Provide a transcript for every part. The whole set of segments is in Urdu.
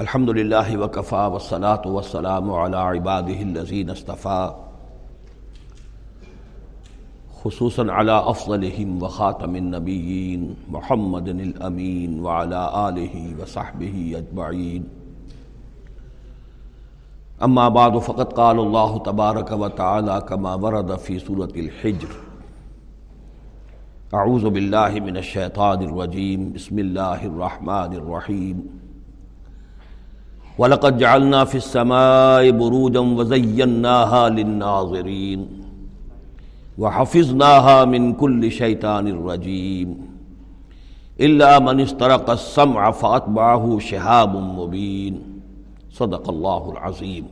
الحمد للہ وکفا وسلاۃ وسلام علی عباد الزین اصطفیٰ خصوصاً علی افضلہم و خاتم النبیین محمد الامین وعلی آلہ وصحبہ اجمعین. اما بعد فقط قال اللہ تبارک و تعالی کما ورد فی صورت الحجر. اعوذ باللہ من الشیطان الرجیم. بسم اللہ الرحمن الرحیم. وَلَقَدْ جَعَلْنَا فِي السَّمَاءِ بُرُوجًا وَزَيَّنَّاهَا لِلنَّاظِرِينَ وَحَفِظْنَاهَا مِنْ كُلِّ شَيْطَانٍ رَجِيمٍ إِلَّا مَنِ اسْتَرَقَ السَّمْعَ فَأَتْبَعَهُ شِهَابٌ مُبِينٌ. صدق الله العظيم.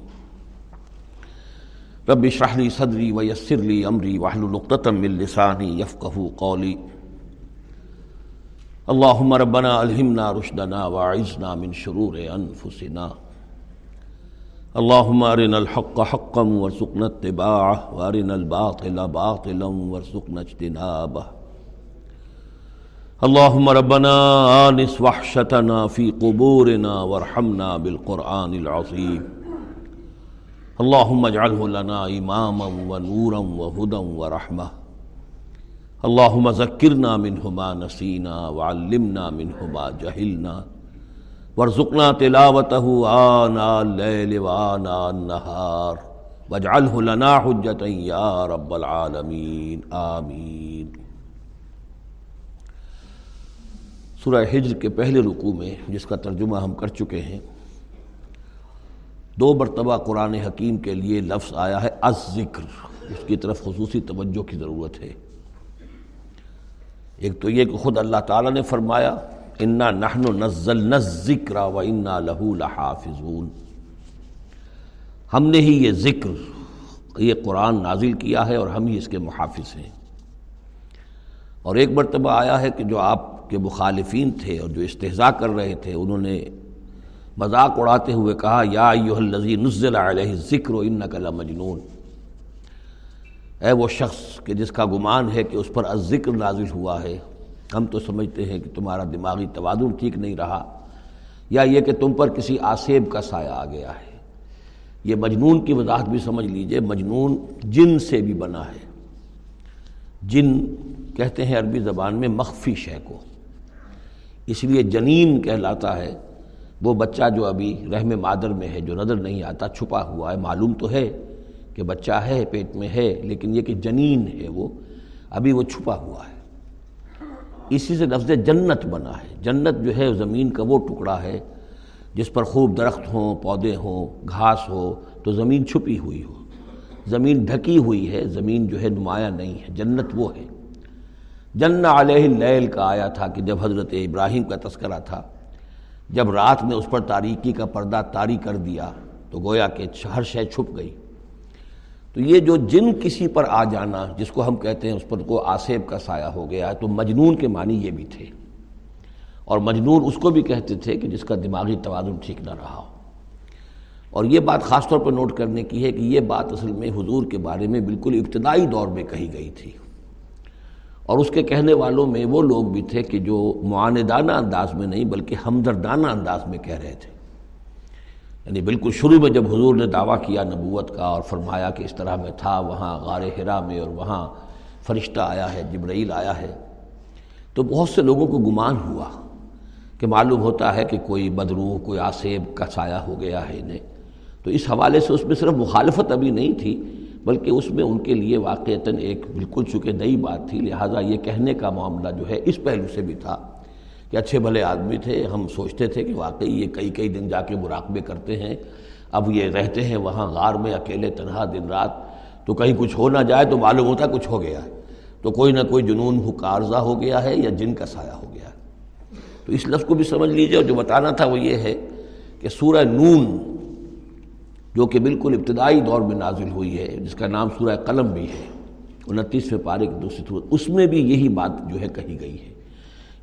رب اشرح لي صدري ويسر لي أمري واحلل عقدة من لساني يفقهوا قولي. اللهم ربنا الہمنا رشدنا وعزنا من شرور انفسنا. اللهم ارنا الحق حقا وارزقنا اتباعه، وارنا الباطل باطلا وارزقنا اجتنابه. اللهم ربنا آنس وحشتنا في قبورنا وارحمنا بالقرآن العظيم اللهم اجعله لنا إماما ونورا وهدى ورحمة. اللہم ذکرنا منہما نسینا وعلمنا منہما جہلنا ورزقنا تلاوته آنا اللیل وآنا النہار واجعله لنا حجتا یا رب العالمین، آمین۔ سورہ حجر کے پہلے رکوع میں جس کا ترجمہ ہم کر چکے ہیں، دو مرتبہ قرآن حکیم کے لیے لفظ آیا ہے از ذکر اس کی طرف خصوصی توجہ کی ضرورت ہے۔ ایک تو یہ کہ خود اللہ تعالیٰ نے فرمایا، انا نحن نزل ذکر و انا لہو لحافظون. ہم نے ہی یہ ذکر، یہ قرآن نازل کیا ہے اور ہم ہی اس کے محافظ ہیں۔ اور ایک مرتبہ آیا ہے کہ جو آپ کے مخالفین تھے اور جو استحضاء کر رہے تھے، انہوں نے مذاق اڑاتے ہوئے کہا، یا ایوہ الذی نزل علیہ ذکر و انکا لمجنون. اے وہ شخص کہ جس کا گمان ہے کہ اس پر ذکر نازل ہوا ہے، ہم تو سمجھتے ہیں کہ تمہارا دماغی توازن ٹھیک نہیں رہا، یا یہ کہ تم پر کسی آسیب کا سایہ آ گیا ہے۔ یہ مجنون کی وضاحت بھی سمجھ لیجیے، مجنون جن سے بھی بنا ہے۔ جن کہتے ہیں عربی زبان میں مخفی شے کو۔ اس لیے جنین کہلاتا ہے۔ وہ بچہ جو ابھی رحم مادر میں ہے، جو نظر نہیں آتا، چھپا ہوا ہے، معلوم تو ہے۔ کہ بچہ ہے، پیٹ میں ہے، لیکن یہ کہ جنین ہے وہ، ابھی وہ چھپا ہوا ہے۔ اسی سے لفظ جنت بنا ہے۔ جنت جو ہے، زمین کا وہ ٹکڑا ہے جس پر خوب درخت ہوں، پودے ہوں، گھاس ہو، تو زمین چھپی ہوئی ہو۔ زمین ڈھکی ہوئی ہے، زمین جو ہے، نمایاں نہیں ہے۔ جنت وہ ہے۔ جن علیہ اللیل کا آیا تھا کہ جب حضرت ابراہیم کا تذکرہ تھا، جب رات میں اس پر تاریکی کا پردہ تاری کر دیا، تو گویا کہ ہر شے چھپ گئی۔ تو یہ جو جن کسی پر آ جانا، جس کو ہم کہتے ہیں اس پر کو آسیب کا سایہ ہو گیا ہے تو مجنون کے معنی یہ بھی تھے۔ اور مجنون اس کو بھی کہتے تھے کہ جس کا دماغی توازن ٹھیک نہ رہا ہو۔ اور یہ بات خاص طور پر نوٹ کرنے کی ہے کہ یہ بات اصل میں حضور کے بارے میں بالکل ابتدائی دور میں کہی گئی تھی۔ اور اس کے کہنے والوں میں وہ لوگ بھی تھے کہ جو معاندانہ انداز میں نہیں بلکہ ہمدردانہ انداز میں کہہ رہے تھے۔ یعنی بالکل شروع میں جب حضور نے دعویٰ کیا نبوت کا اور فرمایا کہ اس طرح میں تھا، وہاں غار ہرا میں اور وہاں فرشتہ آیا ہے، جبرائیل آیا ہے، تو بہت سے لوگوں کو گمان ہوا کہ معلوم ہوتا ہے کہ کوئی بدروح کوئی آسیب کا سایہ ہو گیا ہے انہیں تو اس حوالے سے اس میں صرف مخالفت ابھی نہیں تھی، بلکہ اس میں ان کے لیے واقعتاً ایک بالکل چونکہ نئی بات تھی، لہٰذا یہ کہنے کا معاملہ جو ہے اس پہلو سے بھی تھا۔ کہ اچھے بھلے آدمی تھے، ہم سوچتے تھے کہ واقعی یہ کئی کئی دن جا کے مراقبے کرتے ہیں۔ اب یہ رہتے ہیں وہاں غار میں اکیلے تنہا دن رات۔ تو کہیں کچھ ہو نہ جائے تو معلوم ہوتا کچھ ہو گیا ہے۔ تو کوئی نہ کوئی جنون حکارزہ ہو گیا ہے یا جن کا سایہ ہو گیا ہے۔ تو اس لفظ کو بھی سمجھ لیجیے اور جو بتانا تھا وہ یہ ہے کہ سورہ نون، جو کہ بالکل ابتدائی دور میں نازل ہوئی ہے، جس کا نام سورہ قلم بھی ہے انتیسویں پارے کی دوسری صورت اس میں بھی یہی بات جو ہے کہی گئی ہے۔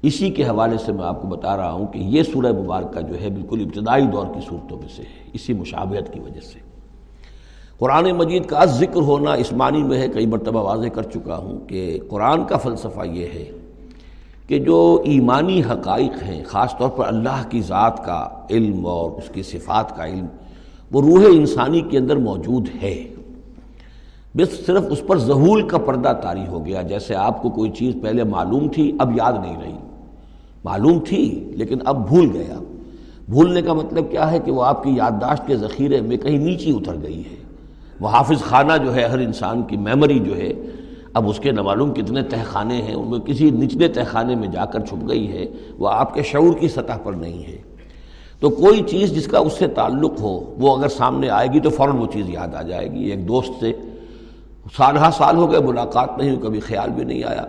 اسی کے حوالے سے میں آپ کو بتا رہا ہوں کہ یہ سورہ مبارکہ جو ہے بالکل ابتدائی دور کی صورتوں میں سے ہے، اسی مشابہت کی وجہ سے۔ قرآن مجید کا ذکر ہونا اس معنی میں ہے، کئی مرتبہ واضح کر چکا ہوں کہ قرآن کا فلسفہ یہ ہے کہ جو ایمانی حقائق ہیں، خاص طور پر اللہ کی ذات کا علم اور اس کی صفات کا علم، وہ روح انسانی کے اندر موجود ہے۔ بس صرف اس پر ظہول کا پردہ طاری ہو گیا، جیسے آپ کو کوئی چیز پہلے معلوم تھی، اب یاد نہیں رہی۔ معلوم تھی لیکن اب بھول گیا۔ بھولنے کا مطلب کیا ہے کہ وہ آپ کی یادداشت کے ذخیرے میں کہیں نیچی اتر گئی ہے۔ وہ حافظ خانہ جو ہے، ہر انسان کی میموری جو ہے، اب اس کے نمعلوم کتنے تہخانے ہیں، ان میں کسی نچلے تہخانے میں جا کر چھپ گئی ہے، وہ آپ کے شعور کی سطح پر نہیں ہے۔ تو کوئی چیز جس کا اس سے تعلق ہو، وہ اگر سامنے آئے گی تو فوراً وہ چیز یاد آ جائے گی۔ ایک دوست سے سالہ سال ہو گئے، ملاقات نہیں ہوئی، کبھی خیال بھی نہیں آیا۔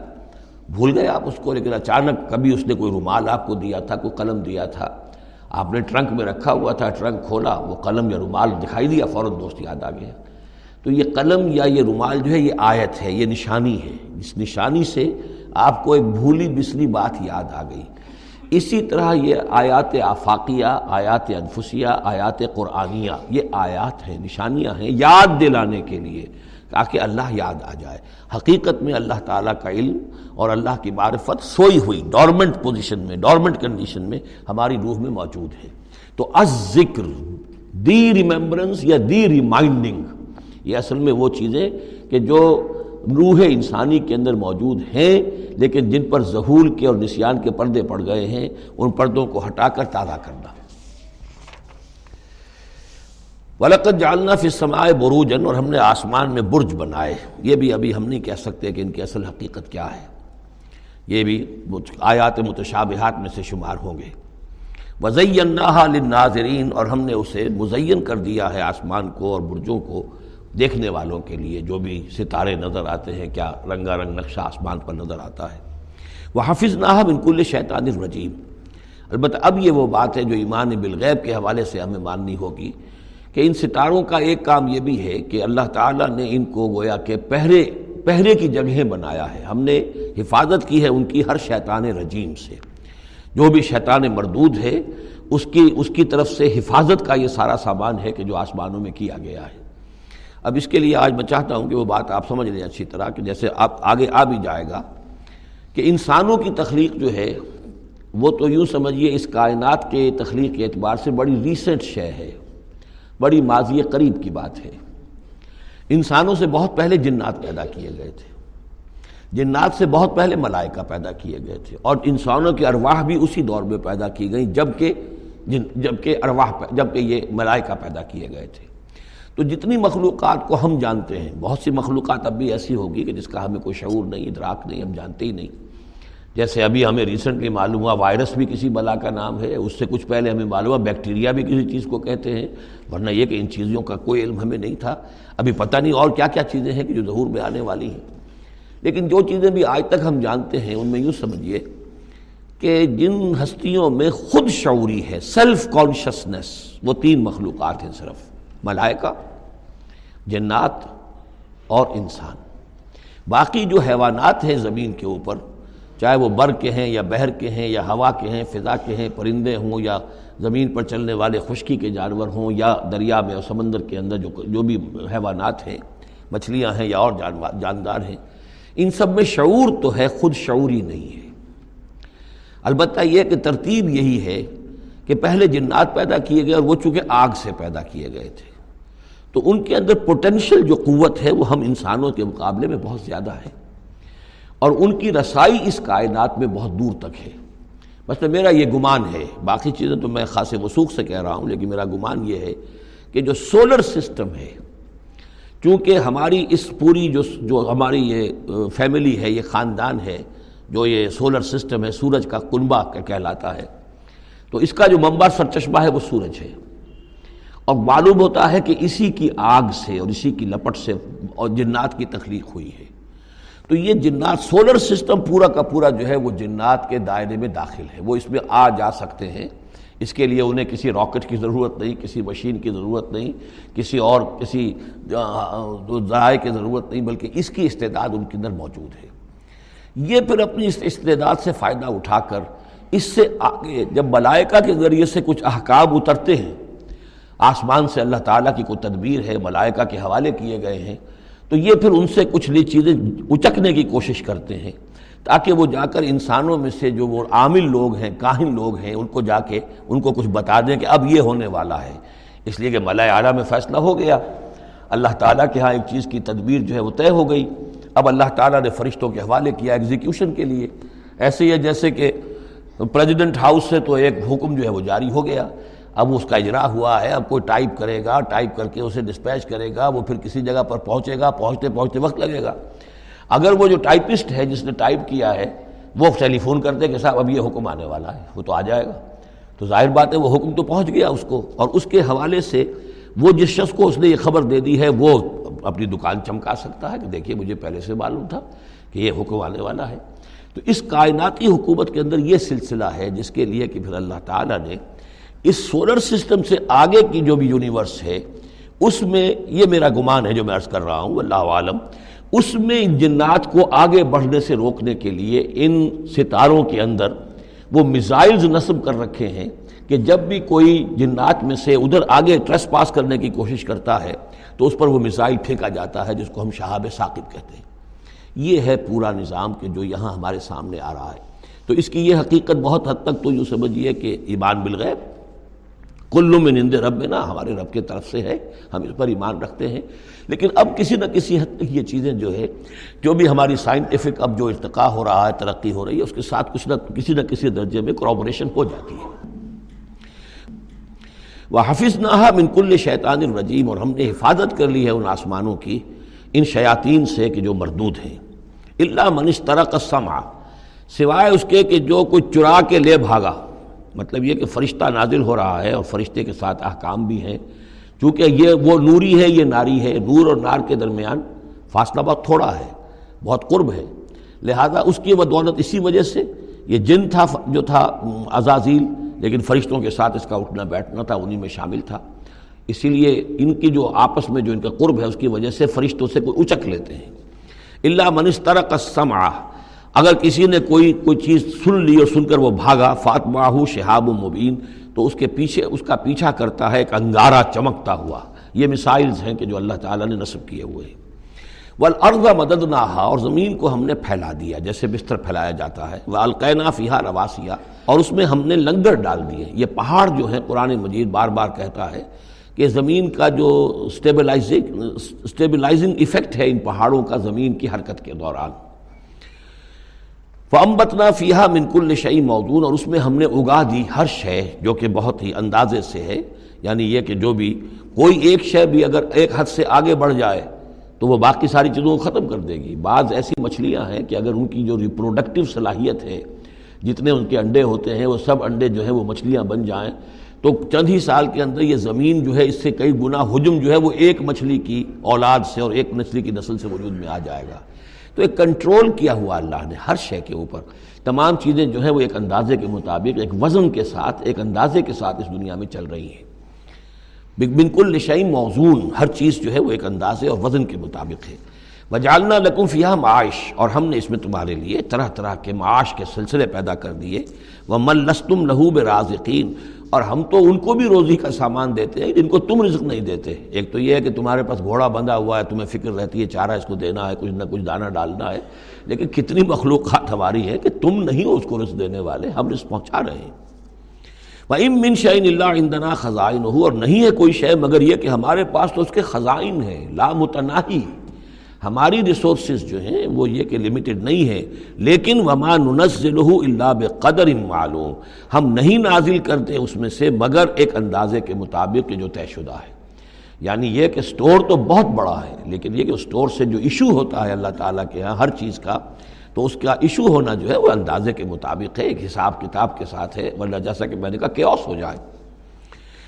بھول گئے آپ اس کو، لیکن اچانک کبھی اس نے کوئی رومال آپ کو دیا تھا، کوئی قلم دیا تھا۔ آپ نے ٹرنک میں رکھا ہوا تھا، ٹرنک کھولا، وہ قلم یا رومال دکھائی دیا، فوراً دوست یاد آ گیا۔ تو یہ قلم یا یہ رومال جو ہے، یہ آیت ہے، یہ نشانی ہے۔ اس نشانی سے آپ کو ایک بھولی بسلی بات یاد آ گئی۔ اسی طرح یہ آیات آفاقیہ، آیات انفسیہ، آیات قرآنیہ، یہ آیات ہیں، نشانیاں ہیں، یاد دلانے کے لیے۔ تاکہ اللہ یاد آ جائے۔ حقیقت میں اللہ تعالیٰ کا علم اور اللہ کی معرفت سوئی ہوئی ڈورمنٹ پوزیشن میں ڈورمنٹ کنڈیشن میں ہماری روح میں موجود ہے۔ تو از ذکر دی ریممبرنس یا دی ریمائنڈنگ یہ اصل میں وہ چیزیں کہ جو روح انسانی کے اندر موجود ہیں، لیکن جن پر ظہول کے اور نسیان کے پردے پڑ گئے ہیں، ان پردوں کو ہٹا کر تازہ کرنا۔ ولقت جالنا فی سمائے بروجن اور ہم نے آسمان میں برج بنائے یہ بھی ابھی ہم نہیں کہہ سکتے کہ ان کی اصل حقیقت کیا ہے۔ یہ بھی آیات متشابہات میں سے شمار ہوں گے۔ وزین للناظرین اور ہم نے اسے مزین کر دیا ہے آسمان کو اور برجوں کو دیکھنے والوں کے لیے۔ جو بھی ستارے نظر آتے ہیں، کیا رنگا رنگ نقشہ آسمان پر نظر آتا ہے۔ وہ حافظ ناہ بالکل شیطان الرجیم البتہ اب یہ وہ بات ہے جو ایمان بالغیب کے حوالے سے ہمیں ماننی ہوگی۔ کہ ان ستاروں کا ایک کام یہ بھی ہے کہ اللہ تعالیٰ نے ان کو گویا کہ پہرے پہرے کی جگہیں بنایا ہے۔ ہم نے حفاظت کی ہے ان کی ہر شیطان رجیم سے۔ جو بھی شیطان مردود ہے، اس کی اس کی طرف سے حفاظت کا یہ سارا سامان ہے کہ جو آسمانوں میں کیا گیا ہے۔ اب اس کے لیے آج میں چاہتا ہوں کہ وہ بات آپ سمجھ لیں اچھی طرح کہ جیسے آپ آگے آ بھی جائے گا کہ انسانوں کی تخلیق جو ہے، وہ تو یوں سمجھیے اس کائنات کے تخلیق کے اعتبار سے بڑی ریسنٹ شے ہے۔ بڑی ماضی قریب کی بات ہے۔ انسانوں سے بہت پہلے جنات پیدا کیے گئے تھے۔ جنات سے بہت پہلے ملائکہ پیدا کیے گئے تھے۔ اور انسانوں کی ارواح بھی اسی دور میں پیدا کی گئیں جبکہ جن جبکہ ارواح جبکہ یہ ملائکہ پیدا کیے گئے تھے۔ تو جتنی مخلوقات کو ہم جانتے ہیں، بہت سی مخلوقات اب بھی ایسی ہوگی کہ جس کا ہمیں کوئی شعور نہیں، ادراک نہیں، ہم جانتے ہی نہیں۔ جیسے ابھی ہمیں ریسنٹلی معلوم ہوا وائرس بھی کسی بلا کا نام ہے، اس سے کچھ پہلے ہمیں معلوم ہوا بیکٹیریا بھی کسی چیز کو کہتے ہیں، ورنہ یہ کہ ان چیزوں کا کوئی علم ہمیں نہیں تھا۔ ابھی پتہ نہیں اور کیا کیا چیزیں ہیں کہ جو ظہور میں آنے والی ہیں۔ لیکن جو چیزیں بھی آج تک ہم جانتے ہیں، ان میں یوں سمجھیے کہ جن ہستیوں میں خود شعوری ہے سیلف کانشسنس وہ تین مخلوقات ہیں صرف۔ ملائکہ، جنات اور انسان۔ باقی جو حیوانات ہیں زمین کے اوپر چاہے وہ بر کے ہیں یا بحر کے ہیں یا ہوا کے ہیں، فضا کے ہیں، پرندے ہوں یا زمین پر چلنے والے خشکی کے جانور ہوں یا دریا میں اور سمندر کے اندر جو جو بھی حیوانات ہیں، مچھلیاں ہیں یا اور جاندار ہیں، ان سب میں شعور تو ہے، خود شعور ہی نہیں ہے۔ البتہ یہ کہ ترتیب یہی ہے کہ پہلے جنات پیدا کیے گئے اور وہ چونکہ آگ سے پیدا کیے گئے تھے۔ تو ان کے اندر پوٹینشل جو قوت ہے وہ ہم انسانوں کے مقابلے میں بہت زیادہ ہے۔ اور ان کی رسائی اس کائنات میں بہت دور تک ہے۔ بس میرا یہ گمان ہے۔ باقی چیزیں تو میں خاص وسوخ سے کہہ رہا ہوں، لیکن میرا گمان یہ ہے کہ جو سولر سسٹم ہے، چونکہ ہماری اس پوری جو جو ہماری یہ فیملی ہے، یہ خاندان ہے، جو یہ سولر سسٹم ہے، سورج کا کنبہ کہلاتا ہے، تو اس کا جو منبع سرچشمہ ہے وہ سورج ہے۔ اور معلوم ہوتا ہے کہ اسی کی آگ سے اور اسی کی لپٹ سے اور جنات کی تخلیق ہوئی ہے۔ تو یہ جنات سولر سسٹم پورا کا پورا جو ہے وہ جنات کے دائرے میں داخل ہے۔ وہ اس میں آ جا سکتے ہیں۔ اس کے لیے انہیں کسی راکٹ کی ضرورت نہیں، کسی مشین کی ضرورت نہیں، کسی اور کسی ذرائع کی ضرورت نہیں، بلکہ اس کی استعداد ان کے اندر موجود ہے۔ یہ پھر اپنی اس استعداد سے فائدہ اٹھا کر اس سے آگے جب ملائکہ کے ذریعے سے کچھ احکام اترتے ہیں، آسمان سے اللہ تعالیٰ کی کوئی تدبیر ہے، ملائکہ کے حوالے کیے گئے ہیں تو یہ پھر ان سے کچھ لی چیزیں اچکنے کی کوشش کرتے ہیں تاکہ وہ جا کر انسانوں میں سے جو وہ عامل لوگ ہیں، کاہن لوگ ہیں، ان کو جا کے ان کو کچھ بتا دیں کہ اب یہ ہونے والا ہے۔ اس لیے کہ ملائے اعلیٰ میں فیصلہ ہو گیا۔ اللہ تعالیٰ کے ہاں ایک چیز کی تدبیر جو ہے وہ طے ہو گئی۔ اب اللہ تعالیٰ نے فرشتوں کے حوالے کیا ایگزیکیوشن کے لیے۔ ایسے ہی ہے جیسے کہ پریزیڈنٹ ہاؤس سے تو ایک حکم جو ہے وہ جاری ہو گیا۔ اب اس کا اجرا ہوا ہے، اب کوئی ٹائپ کرے گا، ٹائپ کر کے اسے ڈسپیچ کرے گا، وہ پھر کسی جگہ پر پہنچے گا، پہنچتے پہنچتے وقت لگے گا۔ اگر وہ جو ٹائپسٹ ہے جس نے ٹائپ کیا ہے، وہ ٹیلی فون کرتے کہ صاحب اب یہ حکم آنے والا ہے، وہ تو آ جائے گا۔ تو ظاہر بات ہے وہ حکم تو پہنچ گیا اس کو۔ اور اس کے حوالے سے وہ جس شخص کو اس نے یہ خبر دے دی ہے، وہ اپنی دکان چمکا سکتا ہے کہ دیکھیے مجھے پہلے سے معلوم تھا کہ یہ حکم آنے والا ہے۔ تو اس کائناتی حکومت کے اندر یہ سلسلہ ہے جس کے لیے کہ پھر اللہ تعالیٰ نے اس سولر سسٹم سے آگے کی جو بھی یونیورس ہے، اس میں یہ میرا گمان ہے جو میں عرض کر رہا ہوں اللہ عالم، اس میں ان جنات کو آگے بڑھنے سے روکنے کے لیے ان ستاروں کے اندر وہ میزائلز نصب کر رکھے ہیں کہ جب بھی کوئی جنات میں سے ادھر آگے ٹریس پاس کرنے کی کوشش کرتا ہے، تو اس پر وہ میزائل پھینکا جاتا ہے، جس کو ہم شہاب ثاقب کہتے ہیں۔ یہ ہے پورا نظام کہ جو یہاں ہمارے سامنے آ رہا ہے۔ تو اس کی یہ حقیقت بہت حد تک تو یوں سمجھیے کہ ایمان بالغیب کلو میں نند رب نا ہمارے رب کے طرف سے ہے، ہم اس پر ایمان رکھتے ہیں۔ لیکن اب کسی نہ کسی حد تک یہ چیزیں جو ہے، جو بھی ہماری سائنٹیفک اب جو ارتقاء ہو رہا ہے، ترقی ہو رہی ہے، اس کے ساتھ کچھ نہ کسی نہ کسی درجے میں کرابوریشن ہو جاتی ہے۔ وہ حفظ نہ منکل شیطان الرجیم اور ہم نے حفاظت کر لی ہے ان آسمانوں کی، ان شیاطین سے کہ جو مردود ہیں۔ اللہ منش ترق سما سوائے اس کے کہ جو کوئی چرا کے لے بھاگا۔ مطلب یہ کہ فرشتہ نازل ہو رہا ہے اور فرشتے کے ساتھ احکام بھی ہیں۔ چونکہ یہ وہ نوری ہے، یہ ناری ہے، نور اور نار کے درمیان فاصلہ بہت تھوڑا ہے، بہت قرب ہے۔ لہذا اس کی وہ دولت اسی وجہ سے یہ جن تھا، جو تھا عزازیل، لیکن فرشتوں کے ساتھ اس کا اٹھنا بیٹھنا تھا، انہی میں شامل تھا۔ اسی لیے ان کی جو آپس میں جو ان کا قرب ہے، اس کی وجہ سے فرشتوں سے کوئی اچک لیتے ہیں۔ اللہ منسترک السمع۔ اگر کسی نے کوئی کوئی چیز سن لی اور سن کر وہ بھاگا، فاطمہ شہاب و مبین، تو اس کے پیچھے، اس کا پیچھا کرتا ہے، ایک انگارہ چمکتا ہوا۔ یہ مثائلز ہیں کہ جو اللہ تعالیٰ نے نصب کیے ہوئے ہیں۔ والارض مددنا اور زمین کو ہم نے پھیلا دیا، جیسے بستر پھیلایا جاتا ہے۔ وہ القینہ فیحا رواسیہ اور اس میں ہم نے لنگر ڈال دیے۔ یہ پہاڑ جو ہیں، قرآن مجید بار بار کہتا ہے کہ زمین کا جو اسٹیبلائزنگ اسٹیبلائزنگ ایفیکٹ ہے ان پہاڑوں کا، زمین کی حرکت کے دوران۔ فمبتنا فیحا منکل نشئی موضون اور اس میں ہم نے اگا دی ہر شے جو کہ بہت ہی اندازے سے ہے۔ یعنی یہ کہ جو بھی کوئی ایک شے بھی اگر ایک حد سے آگے بڑھ جائے تو وہ باقی ساری چیزوں کو ختم کر دے گی۔ بعض ایسی مچھلیاں ہیں کہ اگر ان کی جو ریپروڈکٹیو صلاحیت ہے، جتنے ان کے انڈے ہوتے ہیں، وہ سب انڈے جو ہیں وہ مچھلیاں بن جائیں۔ تو چند ہی سال کے اندر یہ زمین جو ہے، اس سے کئی گنا حجم جو ہے، وہ ایک مچھلی کی اولاد سے اور ایک مچھلی کی نسل سے وجود میں آ جائے گا۔ تو ایک کنٹرول کیا ہوا اللہ نے ہر شے کے اوپر۔ تمام چیزیں جو ہیں وہ ایک اندازے کے مطابق، ایک وزن کے ساتھ، ایک اندازے کے ساتھ اس دنیا میں چل رہی ہیں۔ بالکل نشائی موزون ہر چیز جو ہے وہ ایک اندازے اور وزن کے مطابق ہے۔ وجالنا لکم فیہ معاش، اور ہم نے اس میں تمہارے لیے طرح طرح کے معاش کے سلسلے پیدا کر دیے۔ وہ ملستم لہو برازقین اور ہم تو ان کو بھی روزی کا سامان دیتے ہیں جن کو تم رزق نہیں دیتے۔ ایک تو یہ ہے کہ تمہارے پاس گھوڑا بندھا ہوا ہے، تمہیں فکر رہتی ہے، چارہ اس کو دینا ہے، کچھ نہ کچھ دانہ ڈالنا ہے۔ لیکن کتنی مخلوقات ہماری ہے کہ تم نہیں ہو اس کو رزق دینے والے، ہم رزق پہنچا رہے ہیں۔ ام من شعین اللہ اندنا خزائن ہو اور نہیں ہے کوئی شے مگر یہ کہ ہمارے پاس تو اس کے خزائن ہیں لامتناہی ہماری ریسورسز جو ہیں وہ یہ کہ لمیٹڈ نہیں ہے لیکن وما ننزلہ اللہ بقدر معلوم۔ ہم نہیں نازل کرتے اس میں سے مگر ایک اندازے کے مطابق جو طے شدہ ہے۔ یعنی یہ کہ سٹور تو بہت بڑا ہے، لیکن یہ کہ سٹور سے جو ایشو ہوتا ہے اللہ تعالیٰ کے ہاں ہر چیز کا، تو اس کا ایشو ہونا جو ہے وہ اندازے کے مطابق ہے، ایک حساب کتاب کے ساتھ ہے، ورنہ جیسا کہ میں نے کہا کیوس ہو جائے۔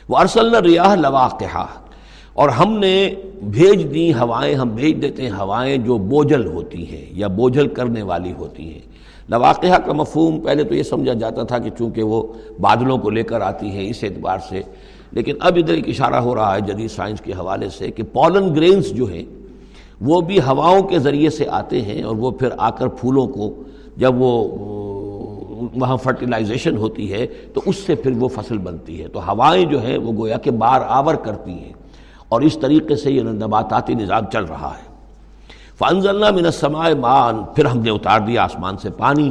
وہ ارسل ریاح لواقہ اور ہم نے بھیج دی ہوائیں، ہم بھیج دیتے ہیں ہوائیں جو بوجھل ہوتی ہیں یا بوجھل کرنے والی ہوتی ہیں۔ لواقعہ کا مفہوم پہلے تو یہ سمجھا جاتا تھا کہ چونکہ وہ بادلوں کو لے کر آتی ہے اس اعتبار سے، لیکن اب ادھر ایک اشارہ ہو رہا ہے جدید سائنس کے حوالے سے کہ پولن گرینز جو ہیں، وہ بھی ہواؤں کے ذریعے سے آتے ہیں اور وہ پھر آ کر پھولوں کو جب وہ، وہاں فرٹیلائزیشن ہوتی ہے تو اس سے پھر وہ فصل بنتی ہے۔ تو ہوائیں جو ہیں، وہ گویا کہ بار آور کرتی ہیں۔ اور اس طریقے سے یہ نباتاتی نظام چل رہا ہے۔ فنزلنا من السماء مان پھر ہم نے اتار دیا آسمان سے پانی۔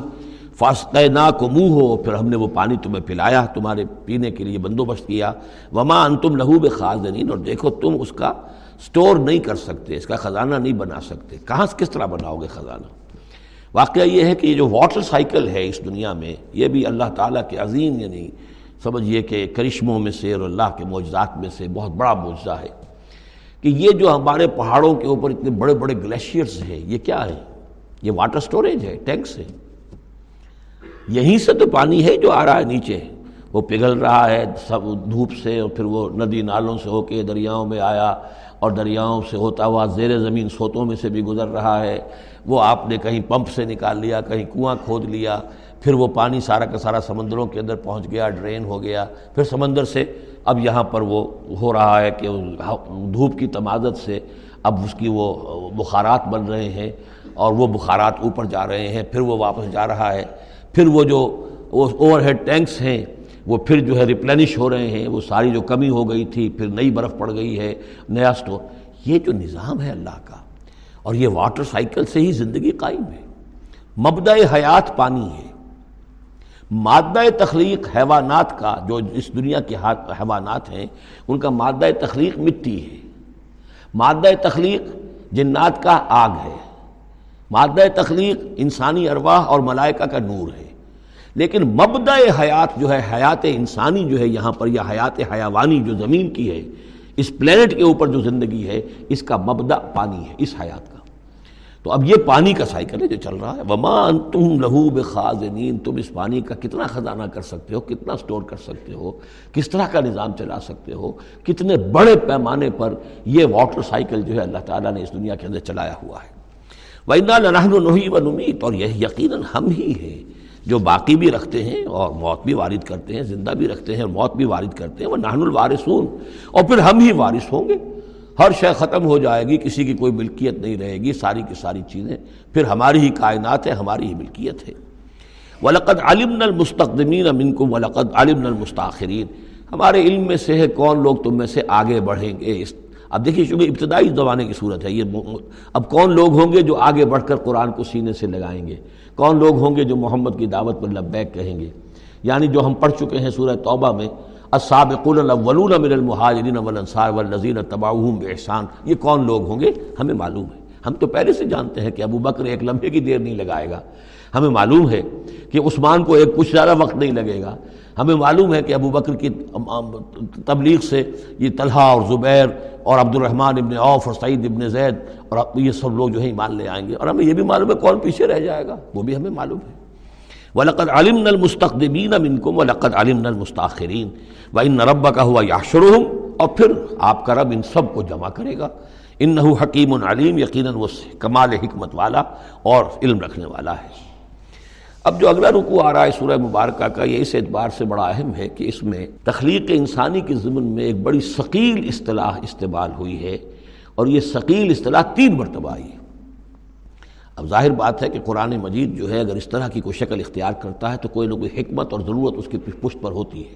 فاسطنا کو منہ ہو پھر ہم نے وہ پانی تمہیں پلایا، تمہارے پینے کے لیے بندوبست کیا۔ وما ان تم لہو بخازنین اور دیکھو تم اس کا سٹور نہیں کر سکتے، اس کا خزانہ نہیں بنا سکتے۔ کہاں سے کس طرح بناؤ گے خزانہ؟ واقعہ یہ ہے کہ یہ جو واٹر سائیکل ہے اس دنیا میں، یہ بھی اللہ تعالیٰ کے عظیم یعنی سمجھیے کہ کرشموں میں سے اور اللہ کے معجزات میں سے بہت بڑا معجزہ ہے۔ کہ یہ جو ہمارے پہاڑوں کے اوپر اتنے بڑے بڑے گلیشیئرس ہیں، یہ کیا ہے؟ یہ واٹر سٹوریج ہے ٹینکس ہے یہیں سے تو پانی ہے جو آ رہا ہے نیچے۔ وہ پگھل رہا ہے، سب دھوپ سے، اور پھر وہ ندی نالوں سے ہو کے دریاؤں میں آیا، اور دریاؤں سے ہوتا ہوا زیر زمین سوتوں میں سے بھی گزر رہا ہے۔ وہ آپ نے کہیں پمپ سے نکال لیا، کہیں کنواں کھود لیا، پھر وہ پانی سارا کا سارا سمندروں کے اندر پہنچ گیا، ڈرین ہو گیا۔ پھر سمندر سے اب یہاں پر وہ ہو رہا ہے کہ دھوپ کی تمازت سے اب اس کی وہ بخارات بن رہے ہیں اور وہ بخارات اوپر جا رہے ہیں، پھر وہ واپس جا رہا ہے، پھر وہ جو وہ اوور ہیڈ ٹینکس ہیں، وہ پھر جو ہے ریپلینش ہو رہے ہیں، وہ ساری جو کمی ہو گئی تھی، پھر نئی برف پڑ گئی ہے، نیا سٹور یہ جو نظام ہے اللہ کا، اور یہ واٹر سائیکل سے ہی زندگی قائم ہے۔ مبدع حیات پانی ہے۔ مادہ تخلیق حیوانات کا جو اس دنیا کے حیوانات ہیں، ان کا مادہ تخلیق مٹی ہے۔ مادہ تخلیق جنات کا آگ ہے۔ مادہ تخلیق انسانی ارواح اور ملائکہ کا نور ہے۔ لیکن مبدع حیات جو ہے، حیات انسانی جو ہے یہاں پر، یا حیات حیوانی جو زمین کی ہے، اس پلینٹ کے اوپر جو زندگی ہے، اس کا مبدع پانی ہے، اس حیات کا۔ تو اب یہ پانی کا سائیکل ہے جو چل رہا ہے۔ وما انتم لہو بخازنین تم اس پانی کا کتنا خزانہ کر سکتے ہو، کتنا سٹور کر سکتے ہو، کس طرح کا نظام چلا سکتے ہو، کتنے بڑے پیمانے پر یہ واٹر سائیکل جو ہے اللہ تعالیٰ نے اس دنیا کے اندر چلایا ہوا ہے۔ وَإِنَّا لَنَحْنُ نُحِي وَنُمِيتُ۔ اور یہ یقیناً ہم ہی ہیں جو باقی بھی رکھتے ہیں اور موت بھی وارد کرتے ہیں، زندہ بھی رکھتے ہیں اور موت بھی وارد کرتے ہیں۔ وہ نہن الوارثون۔ اور پھر ہم ہی وارث ہوں گے۔ ہر شے ختم ہو جائے گی، کسی کی کوئی ملکیت نہیں رہے گی، ساری کی ساری چیزیں۔ پھر ہماری ہی کائنات ہے، ہماری ہی ملکیت ہے۔ وَلَقَدْ عَلِمْنَا الْمُسْتَقْدِمِينَ مِنْكُمْ وَلَقَدْ عَلِمْنَا الْمُسْتَاخِرِينَ ہمارے علم میں سے ہے کون لوگ تم میں سے آگے بڑھیں گے؟ اس اب دیکھیے، چونکہ ابتدائی زمانے کی صورت ہے، یہ اب کون لوگ ہوں گے جو آگے بڑھ کر قرآن کو سینے سے لگائیں گے؟ کون لوگ ہوں گے جو محمد کی دعوت پر لبیک کہیں گے؟ یعنی جو ہم پڑھ چکے ہیں سورہ توبہ میں السابقون الاولون من المہاجرین والانصار والذین تبعوہم باحسان یہ کون لوگ ہوں گے؟ ہمیں معلوم ہے۔ ہم تو پہلے سے جانتے ہیں کہ ابو بکر ایک لمحے کی دیر نہیں لگائے گا۔ ہمیں معلوم ہے کہ عثمان کو ایک کچھ زیادہ وقت نہیں لگے گا۔ ہمیں معلوم ہے کہ ابو بکر کی تبلیغ سے یہ طلحہ اور زبیر اور عبد الرحمن ابن عوف اور سعید ابن زید اور یہ سب لوگ جو ہے ایمان لے آئیں گے۔ اور ہمیں یہ بھی معلوم ہے کون پیچھے رہ جائے گا۔ وہ بھی ہمیں معلوم ہے۔ وَلَقَدْ عَلِمْنَا الْمُسْتَقْدِمِينَ مِنْكُمْ وَلَقَدْ عَلِمْنَا الْمُسْتَاخِرِينَ وَإِنَّ رَبَّكَ هُوَ يَحْشُرُهُمْ اور پھر آپ کا رب ان سب کو جمع کرے گا۔ انہو حکیم علیم یقیناً وہ کمال حکمت والا اور علم رکھنے والا ہے۔ اب جو اگلا رکو آ رہا ہے سورہ مبارکہ کا، یہ اس اعتبار سے بڑا اہم ہے کہ اس میں تخلیق انسانی کے ضمن میں ایک بڑی ثقیل اصطلاح استعمال ہوئی ہے اور یہ ثقیل اصطلاح تین مرتبہ آئی ہے۔ اب ظاہر بات ہے کہ قرآن مجید جو ہے اگر اس طرح کی کوئی شکل اختیار کرتا ہے تو کوئی نہ کوئی حکمت اور ضرورت اس کی پشت پر ہوتی ہے۔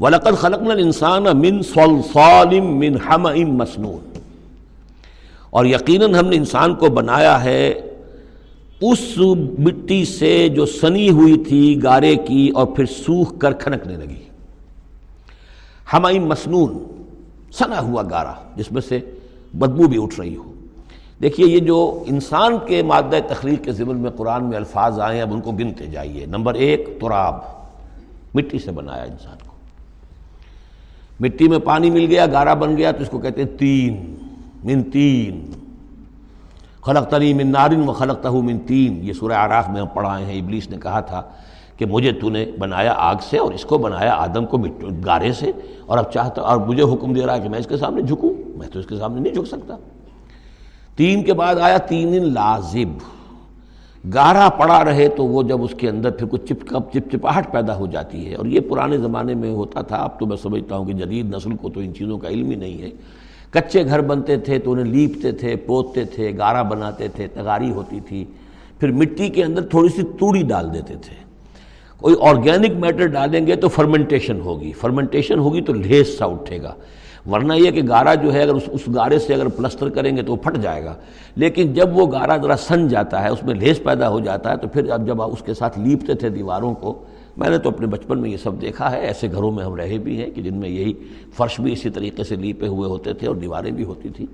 وَلَقَدْ خَلَقْنَا الْإِنسَانَ مِنْ صَلْصَالٍ مِنْ حَمَئٍ مَسْنُونَ۔ اور یقیناً ہم نے انسان کو بنایا ہے اس مٹی سے جو سنی ہوئی تھی گارے کی اور پھر سوکھ کر کھنکنے لگی۔ ہمائم مسنون، سنا ہوا گارا، جس میں سے بدبو بھی اٹھ رہی ہو۔ دیکھیے، یہ جو انسان کے مادہ تخلیق کے ضمن میں قرآن میں الفاظ آئے ہیں، اب ان کو گنتے جائیے۔ نمبر ایک، تراب۔ مٹی سے بنایا انسان کو۔ مٹی میں پانی مل گیا، گارا بن گیا، تو اس کو کہتے ہیں تین۔ من تین۔ خلق تری من نارن و خلق تہ من تین۔ یہ سورہ آراف میں ہم پڑھائے ہیں۔ ابلیس نے کہا تھا کہ مجھے تو نے بنایا آگ سے اور اس کو بنایا آدم کو گارے سے۔ اور اب چاہتا، اور مجھے حکم دے رہا ہے کہ میں اس کے سامنے جھکوں۔ میں تو اس کے سامنے نہیں جھک سکتا۔ تین کے بعد آیا تین لازب۔ گارا پڑا رہے تو وہ جب اس کے اندر پھر کچھ چپ چپ چپاہٹ پیدا ہو جاتی ہے۔ اور یہ پرانے زمانے میں ہوتا تھا، اب تو میں سمجھتا ہوں کہ جدید نسل کو تو ان چیزوں کا علم ہی نہیں ہے۔ کچے گھر بنتے تھے تو انہیں لیپتے تھے، پوتتے تھے گارا بناتے تھے، تغاری ہوتی تھی۔ پھر مٹی کے اندر تھوڑی سی توڑی ڈال دیتے تھے۔ کوئی آرگینک میٹر ڈالیں گے تو فرمنٹیشن ہوگی۔ فرمنٹیشن ہوگی تو لیس سا اٹھے گا۔ ورنہ یہ کہ گارا جو ہے اگر اس اس گارے سے اگر پلسٹر کریں گے تو وہ پھٹ جائے گا۔ لیکن جب وہ گارا ذرا سن جاتا ہے، اس میں لیس پیدا ہو جاتا ہے، تو پھر اب جب آپ اس کے ساتھ لیپتے تھے دیواروں کو، میں نے تو اپنے بچپن میں یہ سب دیکھا ہے۔ ایسے گھروں میں ہم رہے بھی ہیں کہ جن میں یہی فرش بھی اسی طریقے سے لیپے ہوئے ہوتے تھے اور دیواریں بھی ہوتی تھیں۔